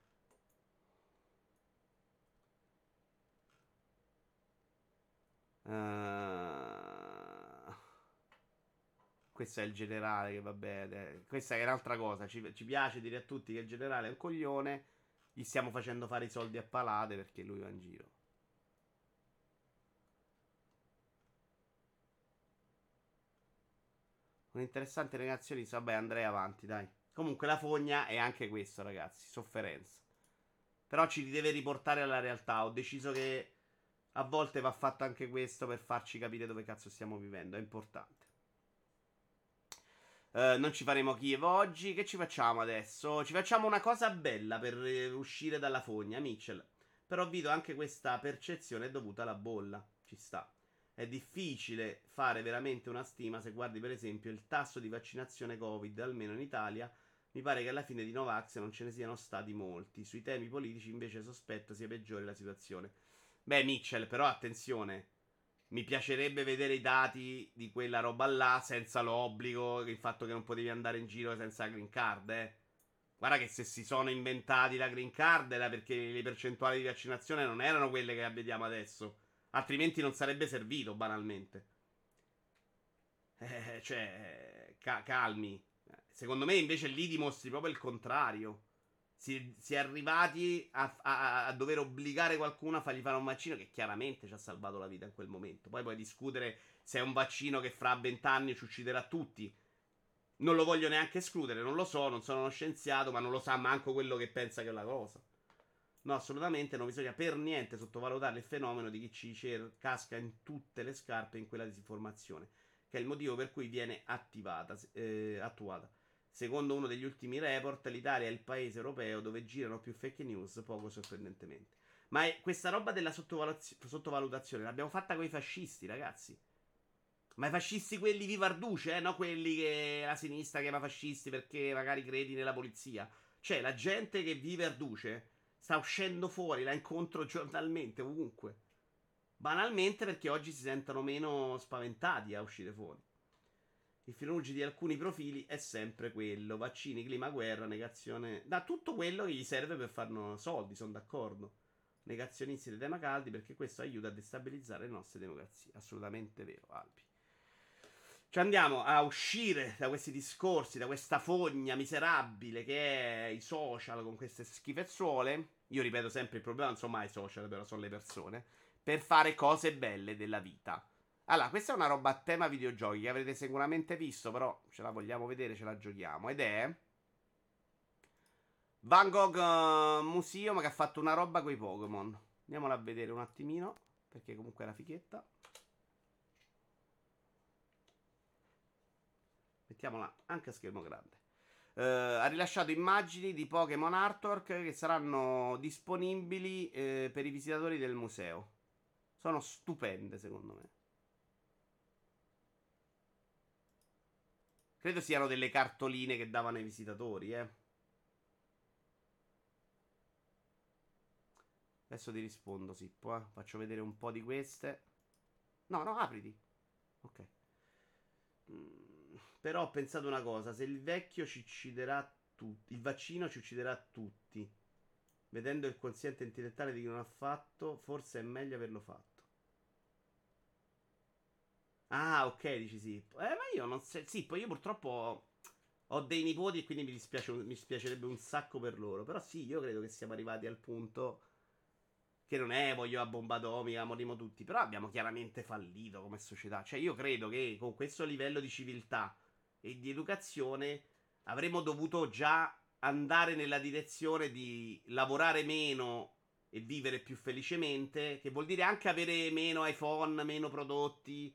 A: Questo è il generale che va bene. Questa è un'altra cosa. Ci, ci, piace dire a tutti che il generale è un coglione. gli stiamo facendo fare i soldi a palate perché lui va in giro. Un'interessante negazione. Vabbè, andrei avanti, dai. Comunque la fogna è anche questo, ragazzi. Sofferenza. Però ci deve riportare alla realtà. Ho deciso che a volte va fatto anche questo per farci capire dove cazzo stiamo vivendo. È importante. Uh, non ci faremo Kiev oggi. Che ci facciamo adesso? Ci facciamo una cosa bella per uscire dalla fogna, Mitchell. Però vedo anche questa percezione è dovuta alla bolla. Ci sta. È difficile fare veramente una stima se guardi per esempio il tasso di vaccinazione Covid, almeno in Italia. Mi pare che alla fine di Novax non ce ne siano stati molti. Sui temi politici invece sospetto sia peggiore la situazione. Beh, Mitchell, però attenzione. Mi piacerebbe vedere i dati di quella roba là senza l'obbligo, il fatto che non potevi andare in giro senza la green card, eh. Guarda che se si sono inventati la green card era perché le percentuali di vaccinazione non erano quelle che vediamo adesso. Altrimenti non sarebbe servito, banalmente. Eh, cioè, ca- calmi. Secondo me invece lì dimostri proprio il contrario. Si, si è arrivati a, a, a, dover obbligare qualcuno a fargli fare un vaccino che chiaramente ci ha salvato la vita in quel momento. Poi puoi discutere se è un vaccino che fra vent'anni ci ucciderà tutti. Non lo voglio neanche escludere, non lo so, non sono uno scienziato, ma non lo sa manco quello che pensa che è la cosa. No, assolutamente non bisogna per niente sottovalutare il fenomeno di chi ci cer- casca in tutte le scarpe in quella disinformazione, che è il motivo per cui viene attivata, eh, attuata. Secondo uno degli ultimi report, l'Italia è il paese europeo dove girano più fake news, poco sorprendentemente. Ma è questa roba della sottovalutazione l'abbiamo fatta con i fascisti, ragazzi. Ma i fascisti quelli vivarduce, eh? No quelli che la sinistra chiama fascisti perché magari credi nella polizia. Cioè, la gente che vive Arduce sta uscendo fuori, la incontro giornalmente, ovunque. Banalmente perché oggi si sentono meno spaventati a uscire fuori. Il filone di alcuni profili è sempre quello: vaccini, clima, guerra, negazione. Da tutto quello che gli serve per fare soldi, sono d'accordo. Negazionisti dei tema caldi perché questo aiuta a destabilizzare le nostre democrazie. Assolutamente vero, Alpi. Ci andiamo a uscire da questi discorsi, da questa fogna miserabile che è i social con queste schifezzuole. Io ripeto sempre: il problema non sono mai social, però sono le persone. Per fare cose belle della vita. Allora, questa è una roba a tema videogiochi che avrete sicuramente visto, però ce la vogliamo vedere, ce la giochiamo. Ed è Van Gogh uh, Museum che ha fatto una roba con i Pokémon. Andiamola a vedere un attimino, perché comunque è una fichetta. Mettiamola anche a schermo grande. Uh, ha rilasciato immagini di Pokémon Artwork che saranno disponibili uh, per i visitatori del museo. Sono stupende, secondo me. Credo siano delle cartoline che davano ai visitatori, eh. Adesso ti rispondo, Sippo, eh. Faccio vedere un po' di queste. No, no, apriti. Ok. Mm. Però ho pensato una cosa, se il vecchio ci ucciderà tutti, il vaccino ci ucciderà tutti, vedendo il quoziente intellettuale di chi non ha fatto, forse è meglio averlo fatto. Ah, ok, dici sì. Eh, ma io non so. Sì, poi io purtroppo ho dei nipoti e quindi mi, dispiace, mi dispiacerebbe un sacco per loro. Però sì, io credo che siamo arrivati al punto che non è voglio a bomba atomica, morimo tutti. Però abbiamo chiaramente fallito come società. Cioè, io credo che con questo livello di civiltà e di educazione avremmo dovuto già andare nella direzione di lavorare meno e vivere più felicemente, che vuol dire anche avere meno iPhone, meno prodotti.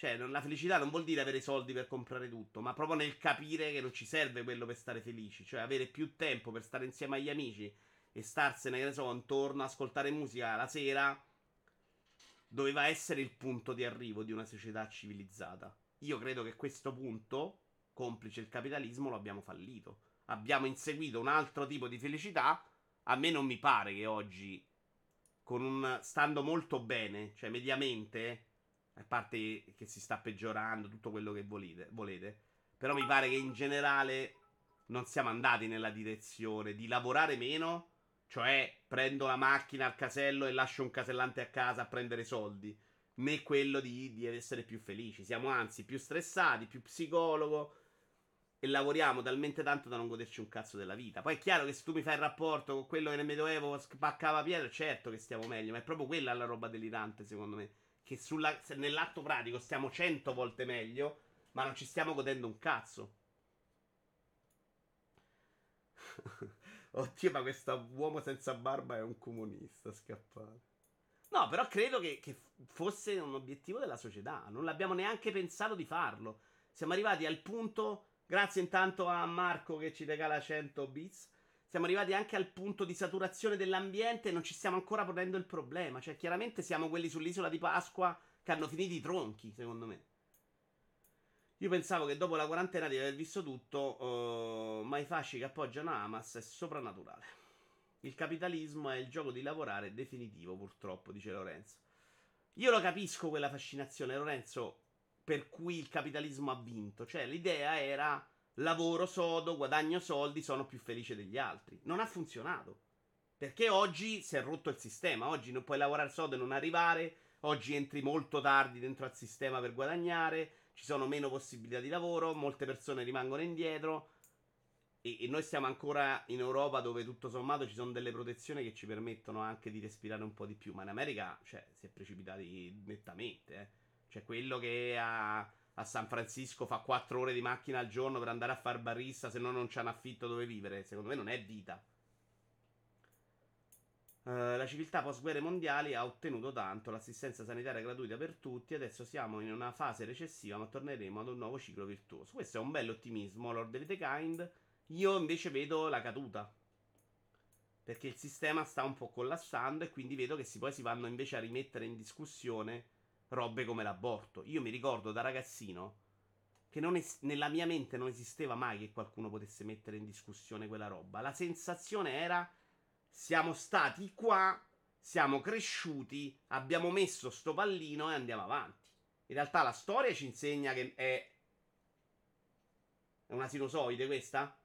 A: Cioè, la felicità non vuol dire avere soldi per comprare tutto, ma proprio nel capire che non ci serve quello per stare felici, cioè avere più tempo per stare insieme agli amici e starsene, che ne so, intorno, ascoltare musica la sera, doveva essere il punto di arrivo di una società civilizzata. Io credo che questo punto complice il capitalismo, lo abbiamo fallito. Abbiamo inseguito un altro tipo di felicità. A me non mi pare che oggi, un, stando molto bene, cioè mediamente, a parte che si sta peggiorando tutto quello che volete, volete, però mi pare che in generale non siamo andati nella direzione di lavorare meno, cioè prendo la macchina al casello e lascio un casellante a casa a prendere soldi, né quello di, di essere più felici. Siamo anzi più stressati, più psicologo, e lavoriamo talmente tanto da non goderci un cazzo della vita. Poi è chiaro che se tu mi fai il rapporto con quello che nel Medioevo spaccava pietra, certo che stiamo meglio, ma è proprio quella la roba delirante, secondo me. Che sulla, nell'atto pratico stiamo cento volte meglio, ma non ci stiamo godendo un cazzo. Oddio, ma questo uomo senza barba è un comunista scappato. No, però credo che, che fosse un obiettivo della società. Non l'abbiamo neanche pensato di farlo. Siamo arrivati al punto Grazie intanto a Marco che ci regala 100 bits. Siamo arrivati anche al punto di saturazione dell'ambiente e non ci stiamo ancora ponendo il problema. Cioè, chiaramente siamo quelli sull'isola di Pasqua che hanno finito i tronchi, secondo me. Io pensavo che dopo la quarantena di aver visto tutto, uh, ma i fasci che appoggiano Hamas è soprannaturale. Il capitalismo è il gioco di lavorare definitivo, purtroppo, dice Lorenzo. Io lo capisco quella fascinazione, Lorenzo per cui il capitalismo ha vinto. Cioè, l'idea era lavoro sodo, guadagno soldi, sono più felice degli altri. Non ha funzionato. Perché oggi si è rotto il sistema. Oggi non puoi lavorare sodo e non arrivare. Oggi entri molto tardi dentro al sistema per guadagnare. Ci sono meno possibilità di lavoro. Molte persone rimangono indietro. E, e noi stiamo ancora in Europa dove tutto sommato ci sono delle protezioni che ci permettono anche di respirare un po' di più. Ma in America, cioè, si è precipitati nettamente, eh. Cioè quello che a, a San Francisco fa 4 ore di macchina al giorno per andare a far barista, se no non c'è un affitto dove vivere. Secondo me non è vita. Uh, la civiltà post-guerre mondiali ha ottenuto tanto, l'assistenza sanitaria gratuita per tutti, adesso siamo in una fase recessiva, ma torneremo ad un nuovo ciclo virtuoso. Questo è un bel ottimismo, Lord of the Kind. Io invece vedo la caduta. Perché il sistema sta un po' collassando e quindi vedo che si, poi si vanno invece a rimettere in discussione robe come l'aborto. Io mi ricordo da ragazzino che es- nella mia mente non esisteva mai che qualcuno potesse mettere in discussione quella roba. La sensazione era siamo stati qua, siamo cresciuti, abbiamo messo sto pallino e andiamo avanti. In realtà la storia ci insegna che è è una sinusoide questa?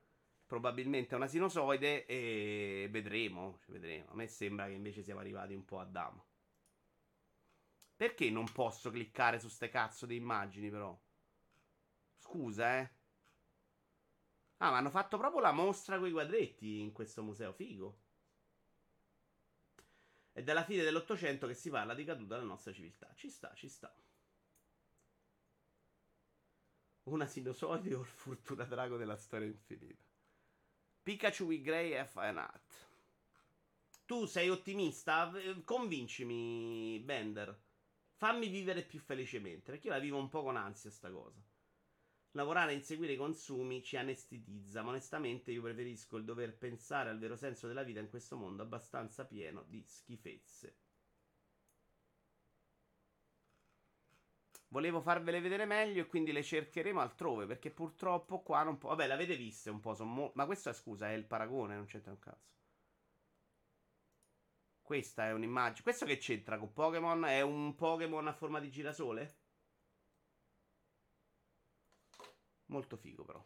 A: Probabilmente è una sinusoide e vedremo, vedremo. A me sembra che invece siamo arrivati un po' a Damo. Perché non posso cliccare su ste cazzo di immagini, però? Scusa, eh. Ah, ma hanno fatto proprio la mostra con i quadretti in questo museo, figo. È dalla fine dell'Ottocento che si parla di caduta della nostra civiltà. Ci sta, ci sta. Una sinusoide o il fortuna drago della storia infinita. Pikachu with Grey F. Art. Tu sei ottimista? Convincimi, Bender. Fammi vivere più felicemente, perché io la vivo un po' con ansia sta cosa. Lavorare e inseguire i consumi ci anestetizza, ma onestamente io preferisco il dover pensare al vero senso della vita in questo mondo abbastanza pieno di schifezze. Volevo farvele vedere meglio e quindi le cercheremo altrove, perché purtroppo qua non può... Vabbè, l'avete viste un po', mo... ma questo è, scusa, è il paragone, non c'entra un cazzo. Questa è un'immagine. Questo che c'entra con Pokémon? È un Pokémon a forma di girasole? Molto figo, però.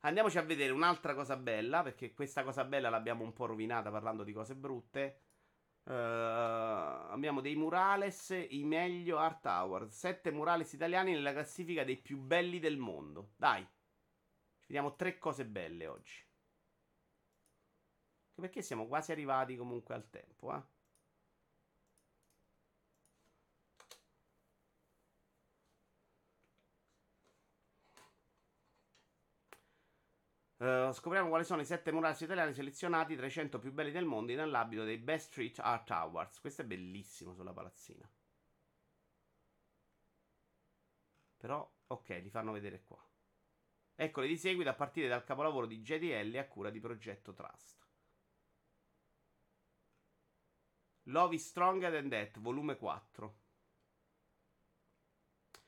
A: Andiamoci a vedere un'altra cosa bella, perché questa cosa bella l'abbiamo un po' rovinata parlando di cose brutte. Uh, abbiamo dei murales, i meglio Art Awards. Sette murales italiani nella classifica dei più belli del mondo. Dai, vediamo tre cose belle oggi. Perché siamo quasi arrivati comunque al tempo, eh? Uh, scopriamo quali sono i sette murales italiani selezionati tra i 100 più belli del mondo nell'ambito dei Best Street Art Awards. Questo è bellissimo sulla palazzina. Però, ok, li fanno vedere qua. Eccoli di seguito a partire dal capolavoro di JDL a cura di Progetto Trust. Love is Stronger Than That, volume 4.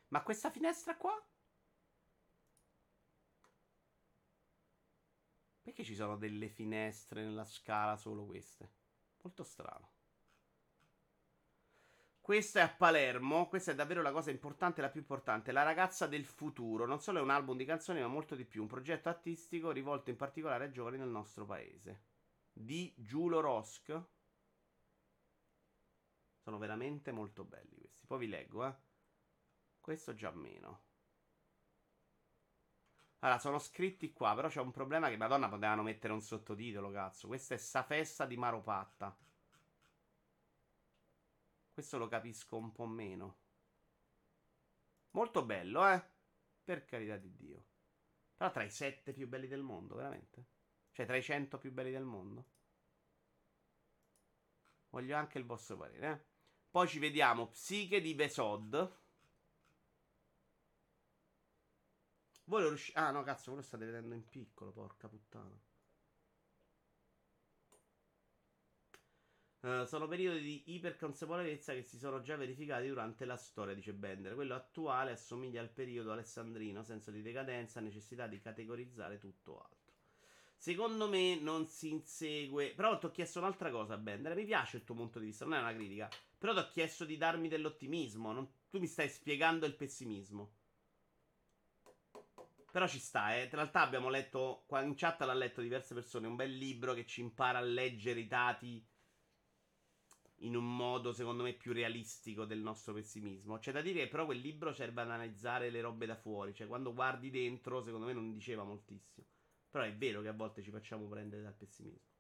A: Ma questa finestra qua? Perché ci sono delle finestre nella scala solo queste? Molto strano. Questo è a Palermo, questa è davvero la cosa importante, la più importante. La ragazza del futuro, non solo è un album di canzoni, ma molto di più. Un progetto artistico rivolto in particolare ai giovani del nostro paese. Di Giulio Rosk. Sono veramente molto belli questi. Poi vi leggo, eh. Questo già meno. Allora, sono scritti qua, però c'è un problema che, madonna, potevano mettere un sottotitolo, cazzo. Questa è Safessa di Maropatta. Questo lo capisco un po' meno. Molto bello, eh? Per carità di Dio. Però tra i sette più belli del mondo, veramente? Cioè, tra i cento più belli del mondo? Voglio anche il vostro parere, eh? Poi ci vediamo Psiche di Vesod. Voi lo riuscite. Ah, no, cazzo, voi lo state vedendo in piccolo, porca puttana. Uh, sono periodi di iperconsapevolezza che si sono già verificati durante la storia, dice Bender. Quello attuale assomiglia al periodo alessandrino, senso di decadenza, necessità di categorizzare tutto altro. Secondo me non si insegue. Però ti ho chiesto un'altra cosa, Bender. Mi piace il tuo punto di vista, non è una critica. Però ti ho chiesto di darmi dell'ottimismo. Non... Tu mi stai spiegando il pessimismo. Però ci sta, eh. In realtà abbiamo letto. Qua in chat l'ha letto diverse persone. Un bel libro che ci impara a leggere i dati in un modo, secondo me, più realistico del nostro pessimismo. C'è da dire che però quel libro serve ad analizzare le robe da fuori. Cioè, quando guardi dentro, secondo me non diceva moltissimo. Però è vero che a volte ci facciamo prendere dal pessimismo.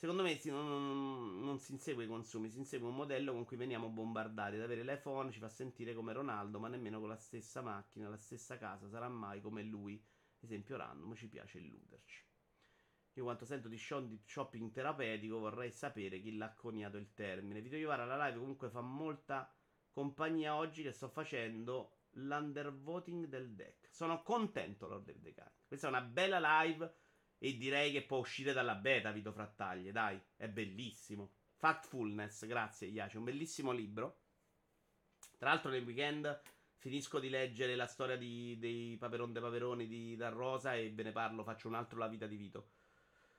A: Secondo me non, non, non, si insegue i consumi, si insegue un modello con cui veniamo bombardati. Ad avere l'iPhone ci fa sentire come Ronaldo, ma nemmeno con la stessa macchina, la stessa casa sarà mai come lui. Esempio random, ci piace illuderci. Io quanto sento di shopping terapeutico vorrei sapere chi l'ha coniato il termine. Vito Iovara la live comunque fa molta compagnia oggi che sto facendo l'undervoting del deck. Sono contento Lord of the Kind. Questa è una bella live e direi che può uscire dalla beta, Vito Frattaglie. Dai, è bellissimo. Factfulness, grazie Iaci, un bellissimo libro. Tra l'altro nel weekend finisco di leggere la storia di, dei Paperon de Paperoni di Da Rosa e ve ne parlo, faccio un altro La vita di Vito.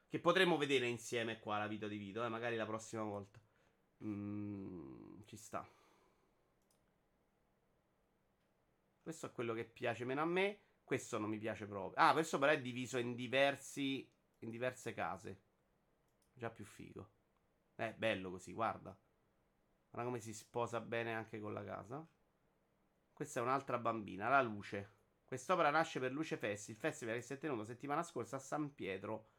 A: Che potremmo vedere insieme qua la vita di Vito, eh, magari la prossima volta. Mm, ci sta. Questo è quello che piace meno a me. Questo non mi piace proprio. Ah, questo però è diviso in diversi. In diverse case. Già più figo. Eh, bello così, guarda. Guarda come si sposa bene anche con la casa. Questa è un'altra bambina, la luce. Quest'opera nasce per Luce Festi, il festival che si è tenuto settimana scorsa a San Pietro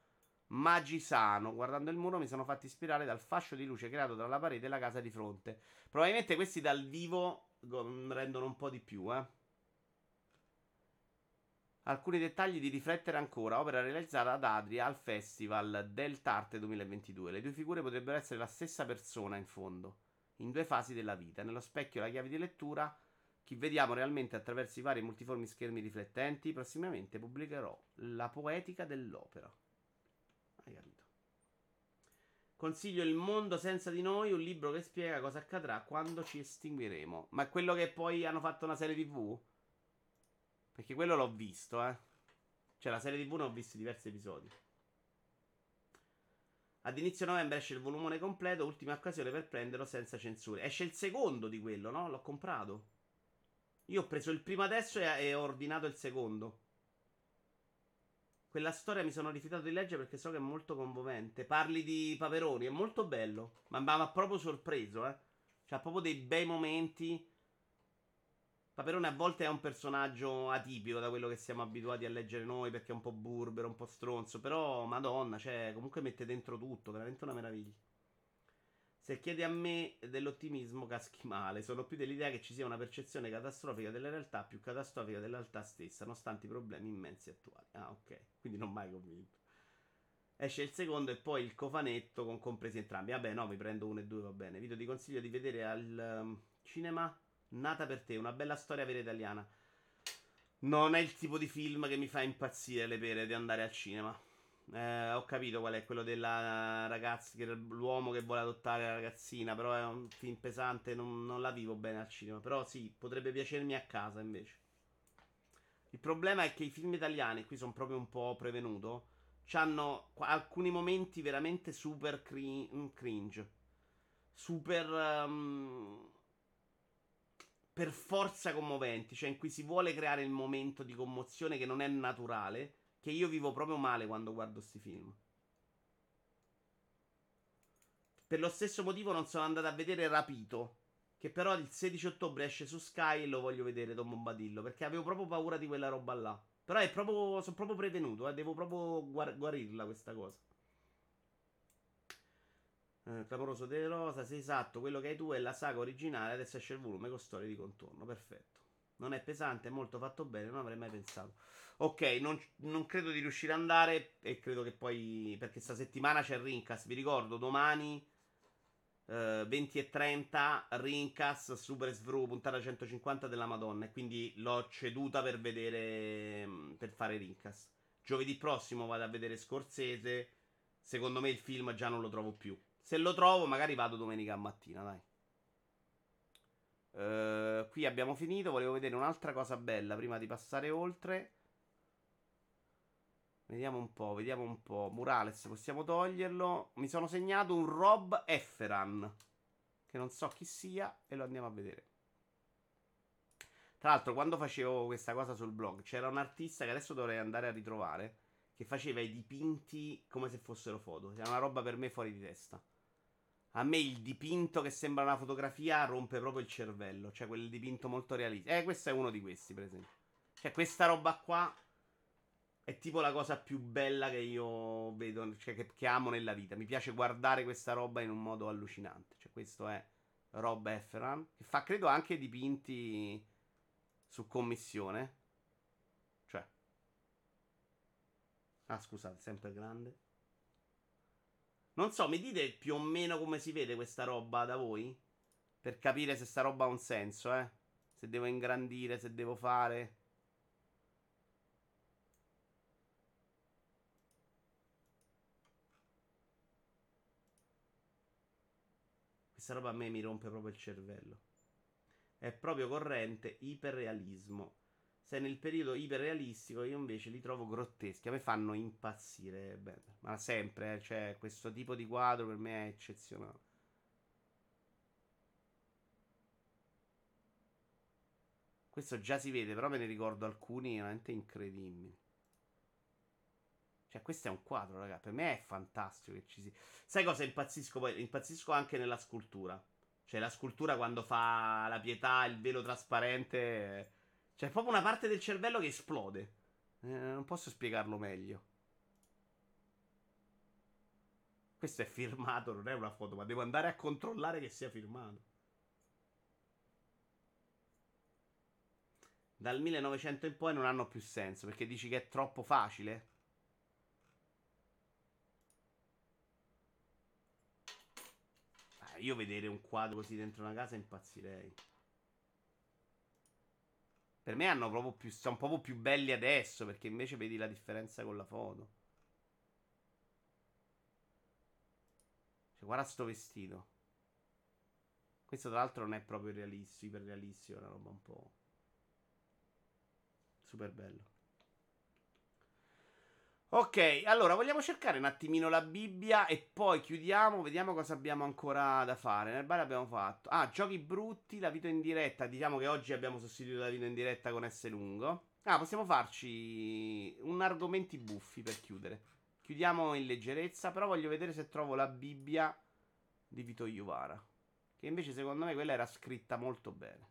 A: Magisano. Guardando il muro mi sono fatti ispirare dal fascio di luce creato tra la parete e la casa di fronte. Probabilmente questi dal vivo rendono un po' di più, eh. Alcuni dettagli di riflettere ancora. Opera realizzata ad Adria al Festival del Tarte 2022. Le due figure potrebbero essere la stessa persona in fondo, in due fasi della vita. Nello specchio la chiave di lettura, chi vediamo realmente attraverso i vari multiformi schermi riflettenti. Prossimamente pubblicherò La poetica dell'opera. Hai capito? Consiglio Il mondo senza di noi, un libro che spiega cosa accadrà quando ci estingueremo. Ma è quello che poi hanno fatto una serie TV? Perché quello l'ho visto, eh. Cioè, la serie TV ne ho visto diversi episodi. Ad inizio novembre esce il volumone completo, ultima occasione per prenderlo senza censure. Esce il secondo di quello, no? L'ho comprato. Io ho preso il primo adesso e, e ho ordinato il secondo. Quella storia mi sono rifiutato di leggere perché so che è molto commovente. Parli di Paperoni, è molto bello. Ma mi ha proprio sorpreso, eh. C'ha proprio dei bei momenti Paperone a volte è un personaggio atipico da quello che siamo abituati a leggere noi perché è un po' burbero, un po' stronzo, però madonna, cioè comunque mette dentro tutto, veramente una meraviglia. Se chiedi a me dell'ottimismo caschi male, sono più dell'idea che ci sia una percezione catastrofica della realtà più catastrofica della realtà stessa, nonostante i problemi immensi attuali. Ah, ok, quindi non mai convinto. Esce il secondo e poi il cofanetto con compresi entrambi. Vabbè, no, mi prendo uno e due, va bene. Video ti consiglio di vedere al um, cinema Nata per te, una bella storia vera italiana. Non è il tipo di film che mi fa impazzire le pere di andare al cinema. Eh, ho capito qual è quello della ragazza, l'uomo che vuole adottare la ragazzina, però è un film pesante, non, non la vivo bene al cinema. Però sì, potrebbe piacermi a casa invece. Il problema è che i film italiani, qui sono proprio un po' prevenuto, hanno alcuni momenti veramente super cringe. Super... Um, per forza commoventi, cioè in cui si vuole creare il momento di commozione che non è naturale, che io vivo proprio male quando guardo questi film. Per lo stesso motivo non sono andato a vedere Rapito, che però il 16 ottobre esce su Sky e lo voglio vedere Don Bombadillo, perché avevo proprio paura di quella roba là. Però è proprio, sono proprio prevenuto, eh, devo proprio guar- guarirla questa cosa. Eh, clamoroso delle rosa, sei esatto, quello che hai tu è la saga originale, adesso esce il volume con storie di contorno, perfetto. Non è pesante, è molto fatto bene, non avrei mai pensato. Ok, non, non credo di riuscire ad andare e credo che poi, perché sta settimana c'è il Rincast, vi ricordo, domani... 20 eh, e 30 Rincas Super Svru puntata 150 della Madonna e quindi l'ho ceduta per vedere mm, per fare Rincas giovedì prossimo vado a vedere Scorsese secondo me il film già non lo trovo più se lo trovo, magari vado domenica mattina, dai. Uh, qui abbiamo finito. Volevo vedere un'altra cosa bella prima di passare oltre. Vediamo un po', vediamo un po'. Murales, possiamo toglierlo. Mi sono segnato un Rob Efferan. Che non so chi sia. E lo andiamo a vedere. Tra l'altro, quando facevo questa cosa sul blog, c'era un artista che adesso dovrei andare a ritrovare. Che faceva i dipinti come se fossero foto. Era una roba per me fuori di testa. A me il dipinto che sembra una fotografia rompe proprio il cervello. Cioè, quel dipinto molto realistico. Eh, questo è uno di questi, per esempio. Cioè, questa roba qua è tipo la cosa più bella che io vedo, cioè che, che, amo nella vita. Mi piace guardare questa roba in un modo allucinante. Cioè, questo è Rob Efferan, che fa, credo, anche dipinti su commissione. Cioè. Ah, scusate, sempre grande. Non so, mi dite più o meno come si vede questa roba da voi? Per capire se sta roba ha un senso, eh? Se devo ingrandire, se devo fare. Questa roba a me mi rompe proprio il cervello. È proprio corrente iperrealismo. Se nel periodo iperrealistico io invece li trovo grotteschi. A me fanno impazzire. Beh, ma sempre, eh, cioè, questo tipo di quadro per me è eccezionale. Questo già si vede, però me ne ricordo alcuni veramente incredibili. Cioè, questo è un quadro, raga. Per me è fantastico che ci sia. Sai cosa impazzisco poi? Impazzisco anche nella scultura. Cioè, la scultura quando fa la pietà, il velo trasparente c'è proprio una parte del cervello che esplode. Eh, non posso spiegarlo meglio. Questo è firmato, non è una foto, ma devo andare a controllare che sia firmato. Dal 1900 in poi non hanno più senso perché dici che è troppo facile. Ah, io vedere un quadro così dentro una casa impazzirei. Per me hanno proprio più, sono proprio più belli adesso perché invece vedi la differenza con la foto. Cioè, guarda sto vestito. Questo tra l'altro non è proprio realistico, iperrealistico, è una roba un po' super bello. Ok, allora vogliamo cercare un attimino la Bibbia e poi chiudiamo, vediamo cosa abbiamo ancora da fare. Nel bar abbiamo fatto... Ah, giochi brutti, la vita in diretta. Diciamo che oggi abbiamo sostituito la vita in diretta con S lungo. Ah, possiamo farci un argomenti buffi per chiudere. Chiudiamo in leggerezza, però voglio vedere se trovo la Bibbia di Vito Iuvara. Che invece secondo me quella era scritta molto bene.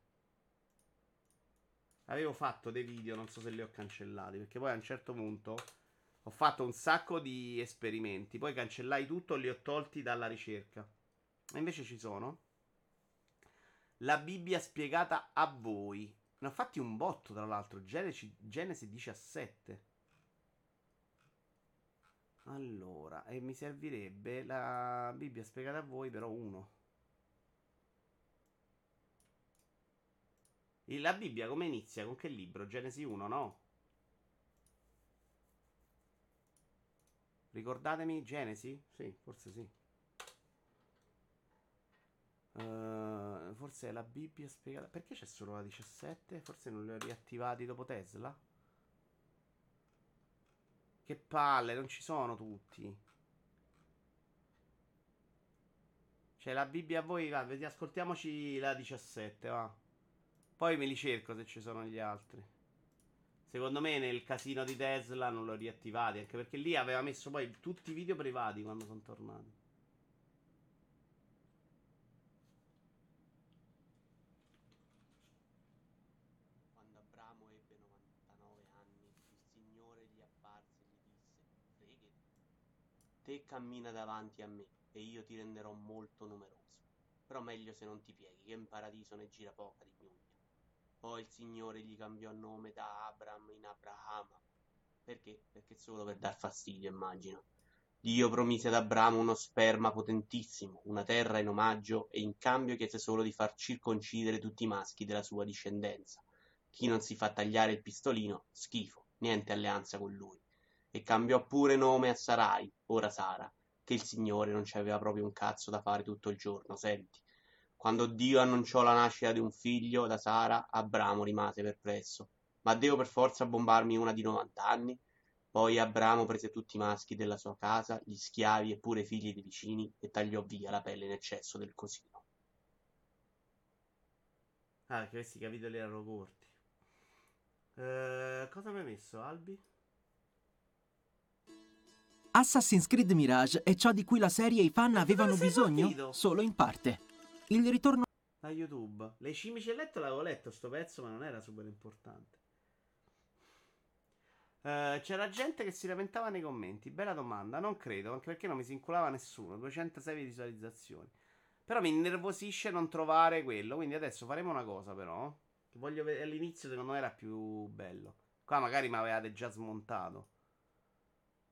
A: Avevo fatto dei video, non so se li ho cancellati, perché poi a un certo punto ho fatto un sacco di esperimenti, poi cancellai tutto e li ho tolti dalla ricerca. E invece ci sono. La Bibbia spiegata a voi. Ne ho fatti un botto, tra l'altro. Genesi, Genesi 17. Allora, e mi servirebbe la Bibbia spiegata a voi, però uno. E la Bibbia come inizia? Con che libro? Genesi 1, no? Ricordatemi Genesi? Sì, forse sì. Uh, forse è la Bibbia spiegata. Perché c'è solo la 17? Forse non li ho riattivati dopo Tesla? Che palle, non ci sono tutti. Cioè, la Bibbia a voi, va, ascoltiamoci la 17, va. Poi me li cerco se ci sono gli altri. Secondo me nel casino di Tesla non l'ho riattivato, anche perché lì aveva messo poi tutti i video privati quando sono tornati. Quando Abramo ebbe 99 anni, il Signore gli apparse e gli disse, preghi,
B: te cammina davanti a me e io ti renderò molto numeroso. Però meglio se non ti pieghi, che in paradiso ne gira poca di più. Poi il Signore gli cambiò nome da Abram in Abrahama. Perché? Perché solo per dar fastidio, immagino. Dio promise ad Abramo uno sperma potentissimo, una terra in omaggio e in cambio chiese solo di far circoncidere tutti i maschi della sua discendenza. Chi non si fa tagliare il pistolino, schifo, niente alleanza con lui. E cambiò pure nome a Sarai, ora Sara, che il Signore non ci aveva proprio un cazzo da fare tutto il giorno, senti. Quando Dio annunciò la nascita di un figlio da Sara, Abramo rimase perplesso. Ma devo per forza bombarmi una di 90 anni? Poi Abramo prese tutti i maschi della sua casa, gli schiavi e pure i figli dei vicini e tagliò via la pelle in eccesso del cosino.
A: Ah, che questi capitoli erano corti. Eh, cosa mi hai messo, Albi?
C: Assassin's Creed Mirage è ciò di cui la serie e i fan avevano bisogno?
A: partito?
C: Solo in parte. Il ritorno
A: Da YouTube. Le cimici letto l'avevo letto sto pezzo, ma non era super importante. Eh, c'era gente che si lamentava nei commenti. Bella domanda, non credo, anche perché non mi si inculava nessuno. 206 visualizzazioni. Però mi innervosisce non trovare quello. Quindi adesso faremo una cosa, però. Che voglio vedere all'inizio, secondo me era più bello. Qua magari mi avevate già smontato.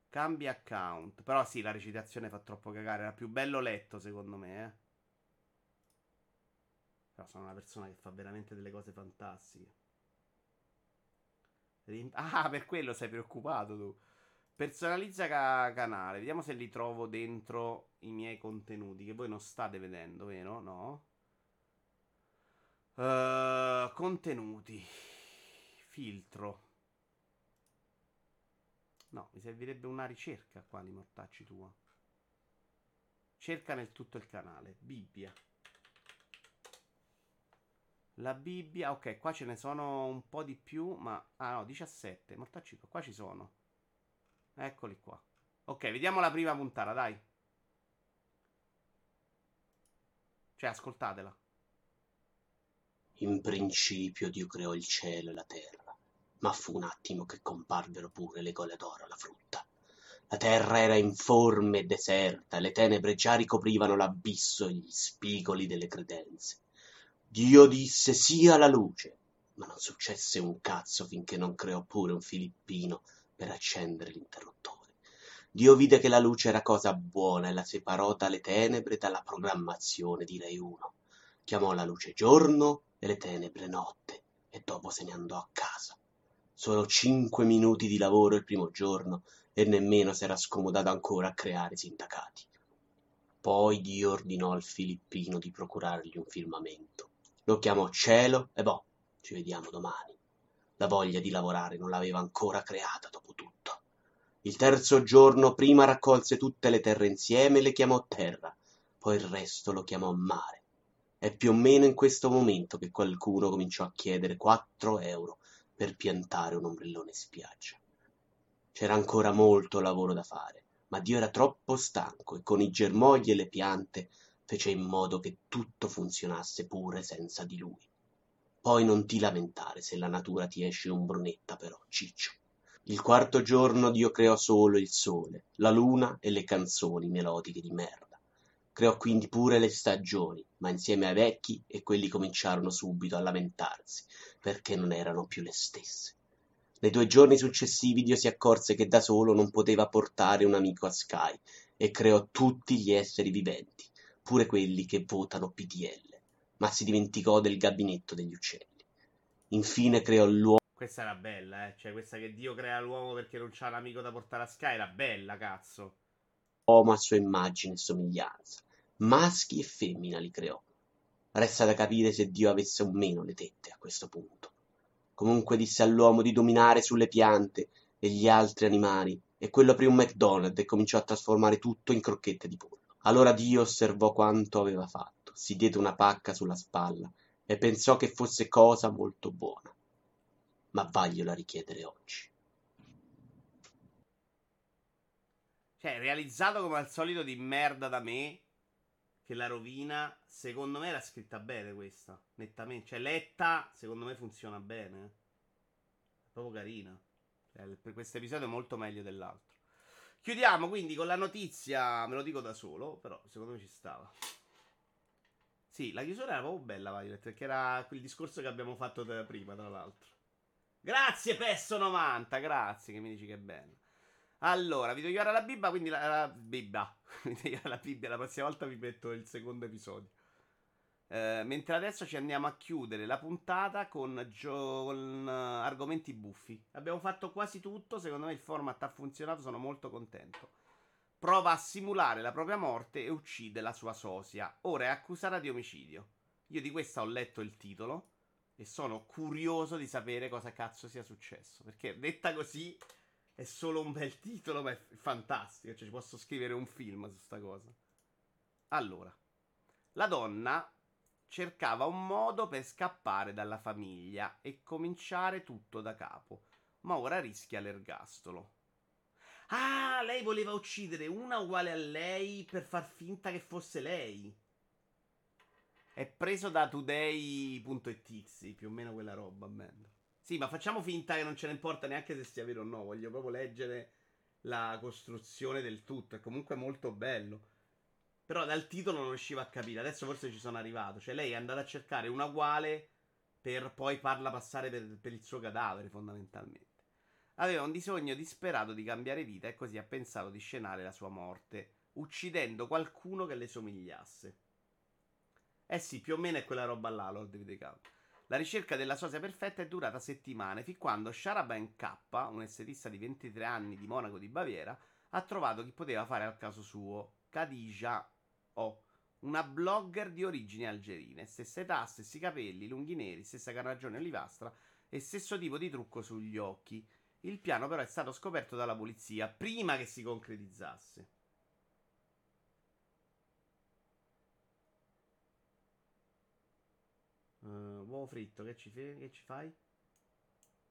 A: Cambia account. Però sì, la recitazione fa troppo cagare. Era più bello letto, secondo me, eh. Però sono una persona che fa veramente delle cose fantastiche. Rim- Ah, per quello sei preoccupato tu. Personalizza ca- canale. Vediamo se li trovo dentro i miei contenuti. Che voi non state vedendo, vero? No. Eh, contenuti. Filtro. No, mi servirebbe una ricerca qua di mortacci tua. Cerca nel tutto il canale. Bibbia. La Bibbia, ok, qua ce ne sono un po' di più, ma... Ah no, 17, mortacci qua, qua ci sono. Eccoli qua. Ok, vediamo la prima puntata, dai. Cioè, ascoltatela.
B: In principio Dio creò il cielo e la terra, ma fu un attimo che comparvero pure le gole d'oro alla frutta. La terra era informe e deserta, le tenebre già ricoprivano l'abisso e gli spigoli delle credenze. Dio disse sia la luce, ma non successe un cazzo finché non creò pure un filippino per accendere l'interruttore. Dio vide che la luce era cosa buona e la separò dalle tenebre dalla programmazione di Rai 1. Chiamò la luce giorno e le tenebre notte e dopo se ne andò a casa. Solo cinque minuti di lavoro il primo giorno e nemmeno s'era scomodato ancora a creare sindacati. Poi Dio ordinò al filippino di procurargli un firmamento. Lo chiamò cielo e boh, ci vediamo domani. La voglia di lavorare non l'aveva ancora creata dopo tutto. Il terzo giorno prima raccolse tutte le terre insieme e le chiamò terra, poi il resto lo chiamò mare. È più o meno in questo momento che qualcuno cominciò a chiedere quattro euro per piantare un ombrellone in spiaggia. C'era ancora molto lavoro da fare, ma Dio era troppo stanco e con i germogli e le piante fece in modo che tutto funzionasse pure senza di lui. Poi non ti lamentare se la natura ti esce ombrunetta però, ciccio. Il quarto giorno Dio creò solo il sole, la luna e le canzoni melodiche di merda. Creò quindi pure le stagioni, ma insieme ai vecchi e quelli cominciarono subito a lamentarsi, perché non erano più le stesse. Nei due giorni successivi Dio si accorse che da solo non poteva portare un amico a Sky e creò tutti gli esseri viventi, pure quelli che votano PDL, ma si dimenticò del gabinetto degli uccelli. Infine creò l'uomo
A: Questa era bella, eh. Cioè, questa che Dio crea l'uomo perché non c'ha un amico da portare a Sky era bella, cazzo.
B: a sua immagine e somiglianza. Maschi e femmina li creò. Resta da capire se Dio avesse o meno le tette a questo punto. Comunque disse all'uomo di dominare sulle piante e gli altri animali, e quello aprì un McDonald's e cominciò a trasformare tutto in crocchette di pollo. Allora Dio osservò quanto aveva fatto, si diede una pacca sulla spalla e pensò che fosse cosa molto buona. Ma vagliela richiedere oggi.
A: Cioè, realizzato come al solito di merda da me, che la rovina, secondo me era scritta bene questa, nettamente. Cioè, letta, secondo me funziona bene. È proprio carina. Cioè, per questo episodio è molto meglio dell'altro. Chiudiamo quindi con la notizia, me lo dico da solo, però secondo me ci stava. Sì, la chiusura era proprio bella, Violet, perché era quel discorso che abbiamo fatto prima, tra l'altro. Grazie, Pesso90, grazie che mi dici che è bello. Allora, vi devo la Bibbia, quindi la, la Bibbia. vi la Bibbia, la prossima volta vi metto il secondo episodio. Eh, mentre adesso ci andiamo a chiudere la puntata con, gio- con uh, argomenti buffi. Abbiamo fatto quasi tutto, secondo me il format ha funzionato, sono molto contento. Prova a simulare la propria morte e uccide la sua sosia. Ora è accusata di omicidio. Io di questa ho letto il titolo e sono curioso di sapere cosa cazzo sia successo. Perché detta così è solo un bel titolo, ma è fantastico. Cioè, ci posso scrivere un film su sta cosa. Allora, la donna cercava un modo per scappare dalla famiglia e cominciare tutto da capo, ma ora rischia l'ergastolo. Ah, lei voleva uccidere una uguale a lei per far finta che fosse lei. È preso da today.it, sì, più o meno quella roba, man. Sì, ma facciamo finta che non ce ne importa neanche se sia vero o no, voglio proprio leggere la costruzione del tutto, è comunque molto bello. Però dal titolo non riuscivo a capire. Adesso forse ci sono arrivato. Cioè, lei è andata a cercare una uguale per poi farla passare per, per il suo cadavere, fondamentalmente. Aveva un bisogno disperato di cambiare vita e così ha pensato di scenare la sua morte, uccidendo qualcuno che le somigliasse. Eh sì, più o meno è quella roba là, Lord of the Count. La ricerca della sosia perfetta è durata settimane, fin quando Sharaban K, un estetista di 23 anni di Monaco di Baviera, ha trovato chi poteva fare al caso suo, Khadija O, una blogger di origini algerine. Stessa età, stessi capelli, lunghi neri, stessa carnagione olivastra e stesso tipo di trucco sugli occhi. Il piano però è stato scoperto dalla polizia prima che si concretizzasse. Uh, uovo fritto, che ci, che ci fai?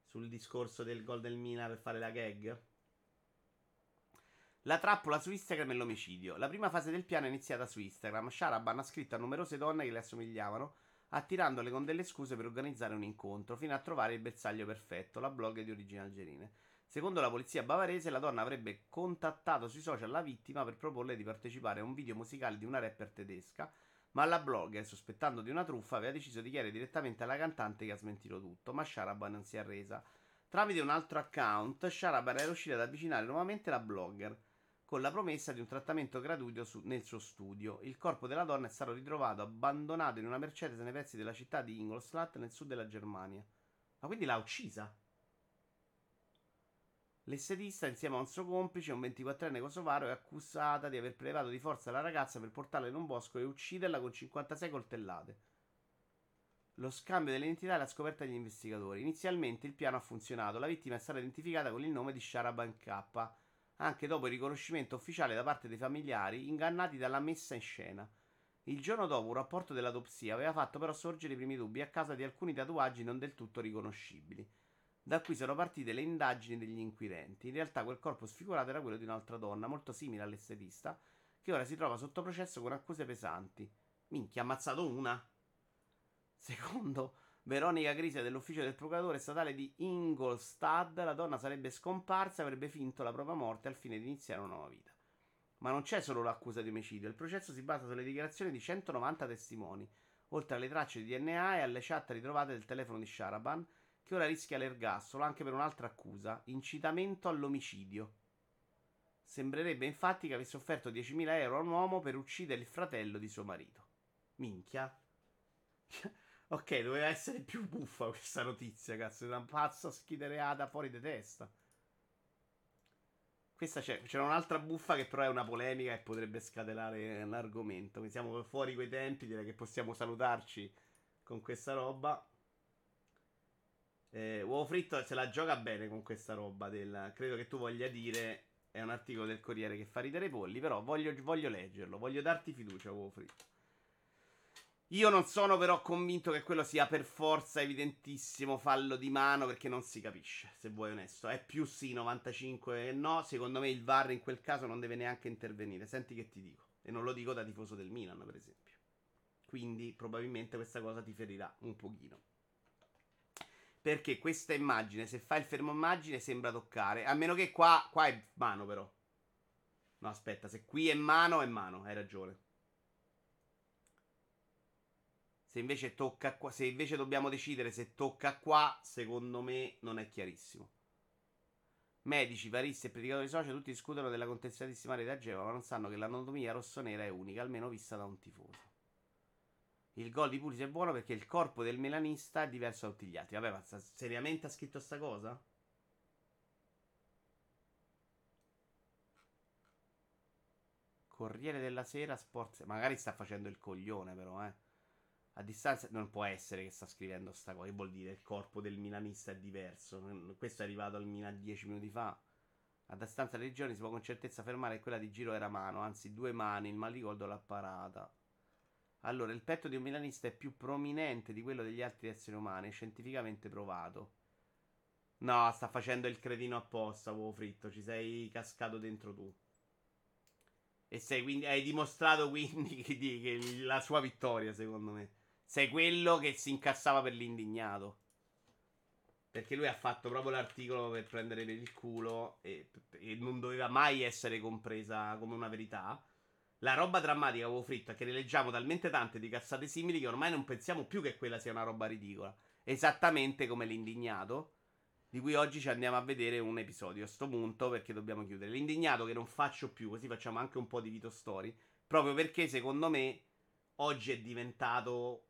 A: Sul discorso del gol del Mina per fare la gag? La trappola su Instagram e l'omicidio. La prima fase del piano è iniziata su Instagram. Sharaban ha scritto a numerose donne che le assomigliavano, attirandole con delle scuse per organizzare un incontro, fino a trovare il bersaglio perfetto, la blog di origini algerine. Secondo la polizia bavarese, la donna avrebbe contattato sui social la vittima per proporle di partecipare a un video musicale di una rapper tedesca, ma la blogger, sospettando di una truffa, aveva deciso di chiedere direttamente alla cantante che ha smentito tutto, ma Sharaban non si è arresa. Tramite un altro account, Sharaban era riuscita ad avvicinare nuovamente la blogger con la promessa di un trattamento gratuito su, nel suo studio. Il corpo della donna è stato ritrovato abbandonato in una Mercedes nei pressi della città di Ingolstadt nel sud della Germania. Ma quindi l'ha uccisa? L'estetista, insieme a un suo complice, un 24enne kosovaro, è accusata di aver prelevato di forza la ragazza per portarla in un bosco e ucciderla con 56 coltellate. Lo scambio delle identità è la scoperta degli investigatori. Inizialmente il piano ha funzionato. La vittima è stata identificata con il nome di Sharaban K anche dopo il riconoscimento ufficiale da parte dei familiari ingannati dalla messa in scena. Il giorno dopo un rapporto dell'autopsia aveva fatto però sorgere i primi dubbi a causa di alcuni tatuaggi non del tutto riconoscibili. Da qui sono partite le indagini degli inquirenti. In realtà quel corpo sfigurato era quello di un'altra donna, molto simile all'estetista, che ora si trova sotto processo con accuse pesanti. Minchia, ha ammazzato una. Secondo Veronica Grisia dell'ufficio del procuratore statale di Ingolstadt, la donna sarebbe scomparsa e avrebbe finto la propria morte al fine di iniziare una nuova vita. Ma non c'è solo l'accusa di omicidio, il processo si basa sulle dichiarazioni di 190 testimoni, oltre alle tracce di DNA e alle chat ritrovate del telefono di Sharaban, che ora rischia l'ergastolo anche per un'altra accusa, incitamento all'omicidio. Sembrerebbe infatti che avesse offerto 10.000 euro a un uomo per uccidere il fratello di suo marito. Minchia. Ok, doveva essere più buffa questa notizia, cazzo. È una pazza schidereata fuori di testa. Questa c'è, c'era un'altra buffa che però è una polemica e potrebbe scatenare l'argomento. Siamo fuori quei tempi, direi che possiamo salutarci con questa roba. Eh, Uovo Fritto se la gioca bene con questa roba. Del, credo che tu voglia dire. È un articolo del Corriere che fa ridere i polli. Però voglio, voglio leggerlo. Voglio darti fiducia, Uovo Fritto. Io non sono però convinto che quello sia per forza evidentissimo fallo di mano perché non si capisce, se vuoi onesto. È più sì 95 e no, secondo me il VAR in quel caso non deve neanche intervenire. Senti che ti dico. E non lo dico da tifoso del Milan, per esempio. Quindi probabilmente questa cosa ti ferirà un pochino. Perché questa immagine, se fai il fermo immagine, sembra toccare. A meno che qua, qua è mano però. No, aspetta, se qui è mano, è mano, hai ragione. Se invece tocca qua, se invece dobbiamo decidere se tocca qua, secondo me non è chiarissimo. Medici, varisti e predicatori social tutti discutono della contestatissima rete Geva, ma non sanno che l'anatomia rossonera è unica, almeno vista da un tifoso. Il gol di Pulisic è buono perché il corpo del melanista è diverso da tutti gli altri. Vabbè, ma seriamente ha scritto sta cosa? Corriere della Sera, Sports. Magari sta facendo il coglione, però, eh. A distanza non può essere che sta scrivendo sta cosa. Che vuol dire? Il corpo del milanista è diverso. Questo è arrivato al Milan dieci minuti fa. A distanza delle regioni si può con certezza affermare che quella di Giro era mano, anzi due mani, il mal ricordo l'ha parata. Allora, il petto di un milanista è più prominente di quello degli altri esseri umani, scientificamente provato. No, sta facendo il cretino apposta, uovo fritto, ci sei cascato dentro tu. E sei quindi, hai dimostrato quindi che, che la sua vittoria, secondo me. Sei quello che si incassava per l'indignato. Perché lui ha fatto proprio l'articolo per prendere per il culo e, e, non doveva mai essere compresa come una verità. La roba drammatica avevo fritto è che ne leggiamo talmente tante di cazzate simili che ormai non pensiamo più che quella sia una roba ridicola. Esattamente come l'indignato di cui oggi ci andiamo a vedere un episodio a sto punto perché dobbiamo chiudere. L'indignato che non faccio più, così facciamo anche un po' di Vito Story, proprio perché secondo me oggi è diventato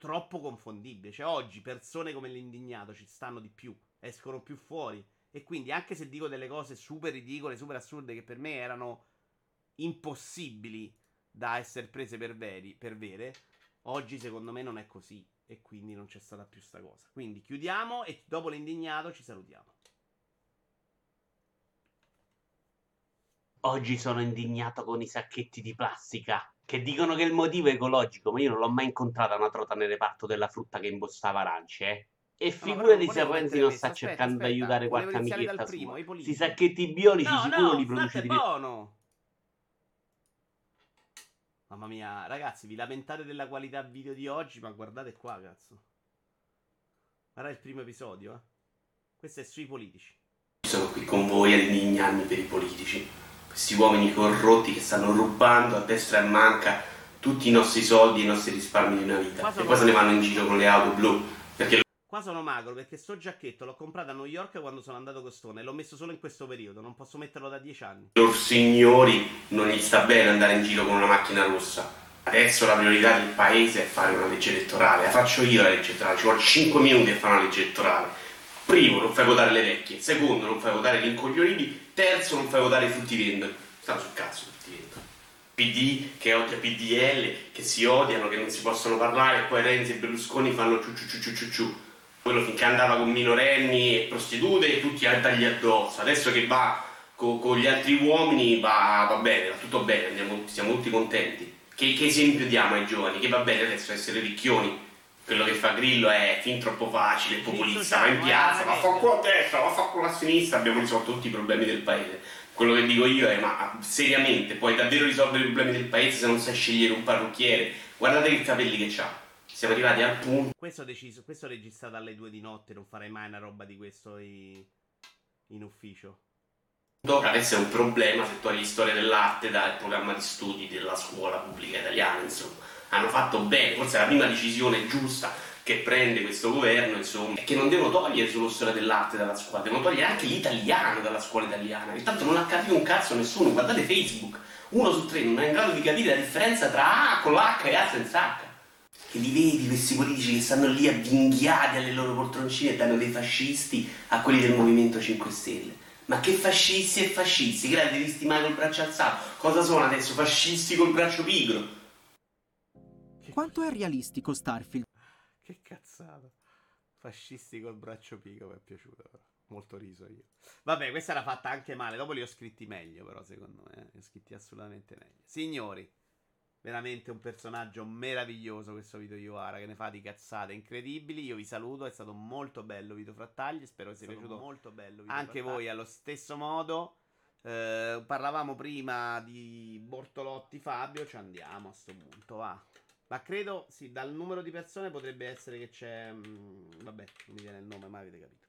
A: troppo confondibile. Cioè oggi persone come l'indignato ci stanno di più, escono più fuori e quindi anche se dico delle cose super ridicole, super assurde che per me erano impossibili da essere prese per, veri, per vere, oggi secondo me non è così e quindi non c'è stata più sta cosa. Quindi chiudiamo e dopo l'indignato ci salutiamo.
D: Oggi sono indignato con i sacchetti di plastica che dicono che il motivo è ecologico, ma io non l'ho mai incontrata una trota nel reparto della frutta che imbostava arance, eh. E figurati no, se Renzi non sta aspetta, cercando di aiutare qualche amichetta primo, sua. Questi sacchetti biolici no, sicuro
A: no,
D: li produce
A: di buono. Mamma mia, ragazzi, vi lamentate della qualità video di oggi, ma guardate qua, cazzo. Guarda il primo episodio, eh. Questo è sui politici.
B: Sono qui con voi a indignarmi per i politici. Questi uomini corrotti che stanno rubando a destra e a manca tutti i nostri soldi e i nostri risparmi di una vita. E poi se ne vanno in giro con le auto blu. Perché
A: Qua sono magro perché sto giacchetto l'ho comprato a New York quando sono andato con Stone e l'ho messo solo in questo periodo, non posso metterlo da dieci anni.
B: Loro signori non gli sta bene andare in giro con una macchina rossa. Adesso la priorità del paese è fare una legge elettorale. La faccio io la legge elettorale, ci vuole 5 minuti a fare una legge elettorale. Primo, non fai votare le vecchie. Secondo, non fai votare gli incoglioniti. Terzo, non fai votare i fruttivendoli. Stanno sul cazzo i fruttivendoli. PD che odia PDL, che si odiano, che non si possono parlare, e poi Renzi e Berlusconi fanno ciu ciu ciu ciu ciu ciu quello finché andava con minorenni e prostitute tutti a dargli addosso adesso che va con, con gli altri uomini va, va, bene va tutto bene andiamo, siamo tutti contenti che, che, esempio diamo ai giovani che va bene adesso essere ricchioni quello che fa Grillo è fin troppo facile populista va in piazza va a fare a destra va a fare a sinistra abbiamo risolto tutti i problemi del paese quello che dico io è ma seriamente puoi davvero risolvere i problemi del paese se non sai scegliere un parrucchiere guardate che capelli che ha siamo arrivati al punto.
A: Questo deciso, questo registrato alle due di notte, non farei mai una roba di questo in, in ufficio.
B: Adesso è un problema se togli storia dell'arte dal programma di studi della scuola pubblica italiana, insomma. Hanno fatto bene, forse la prima decisione giusta che prende questo governo, insomma, è che non devono togliere solo storia dell'arte dalla scuola, devono togliere anche l'italiano dalla scuola italiana. Intanto non ha capito un cazzo nessuno, guardate Facebook, uno su tre non è in grado di capire la differenza tra A con l'H e A senza H che li vedi questi politici che stanno lì avvinghiati alle loro poltroncine e danno dei fascisti a quelli del Movimento 5 Stelle. Ma che fascisti e fascisti? Che li devi stimare col braccio alzato? Cosa sono adesso? Fascisti col braccio pigro?
C: Quanto è realistico Starfield?
A: Che cazzata. Fascisti col braccio pigro mi è piaciuto però. Molto riso io. Vabbè, questa era fatta anche male. Dopo li ho scritti meglio, però, secondo me. Li ho scritti assolutamente meglio. Signori, Veramente un personaggio meraviglioso questo Vito Iovara che ne fa di cazzate incredibili. Io vi saluto, è stato molto bello Vito Frattagli, spero sia piaciuto molto bello Vito anche Frattagli. voi allo stesso modo. Eh, parlavamo prima di Bortolotti Fabio, ci andiamo a sto punto, va. Ma credo, sì, dal numero di persone potrebbe essere che c'è... Mh, mm, vabbè, non mi viene il nome, ma avete capito.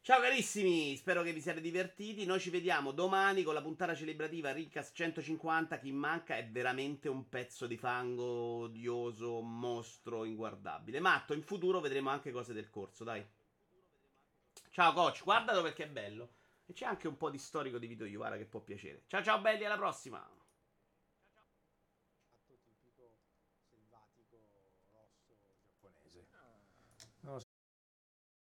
A: Ciao carissimi, spero che vi siate divertiti. Noi ci vediamo domani con la puntata celebrativa Ricas 150. Chi manca è veramente un pezzo di fango odioso, mostro, inguardabile. Matto, in futuro vedremo anche cose del corso, dai. Ciao coach, guardalo perché è bello. E c'è anche un po' di storico di Vito Iuvara che può piacere. Ciao ciao belli, alla prossima!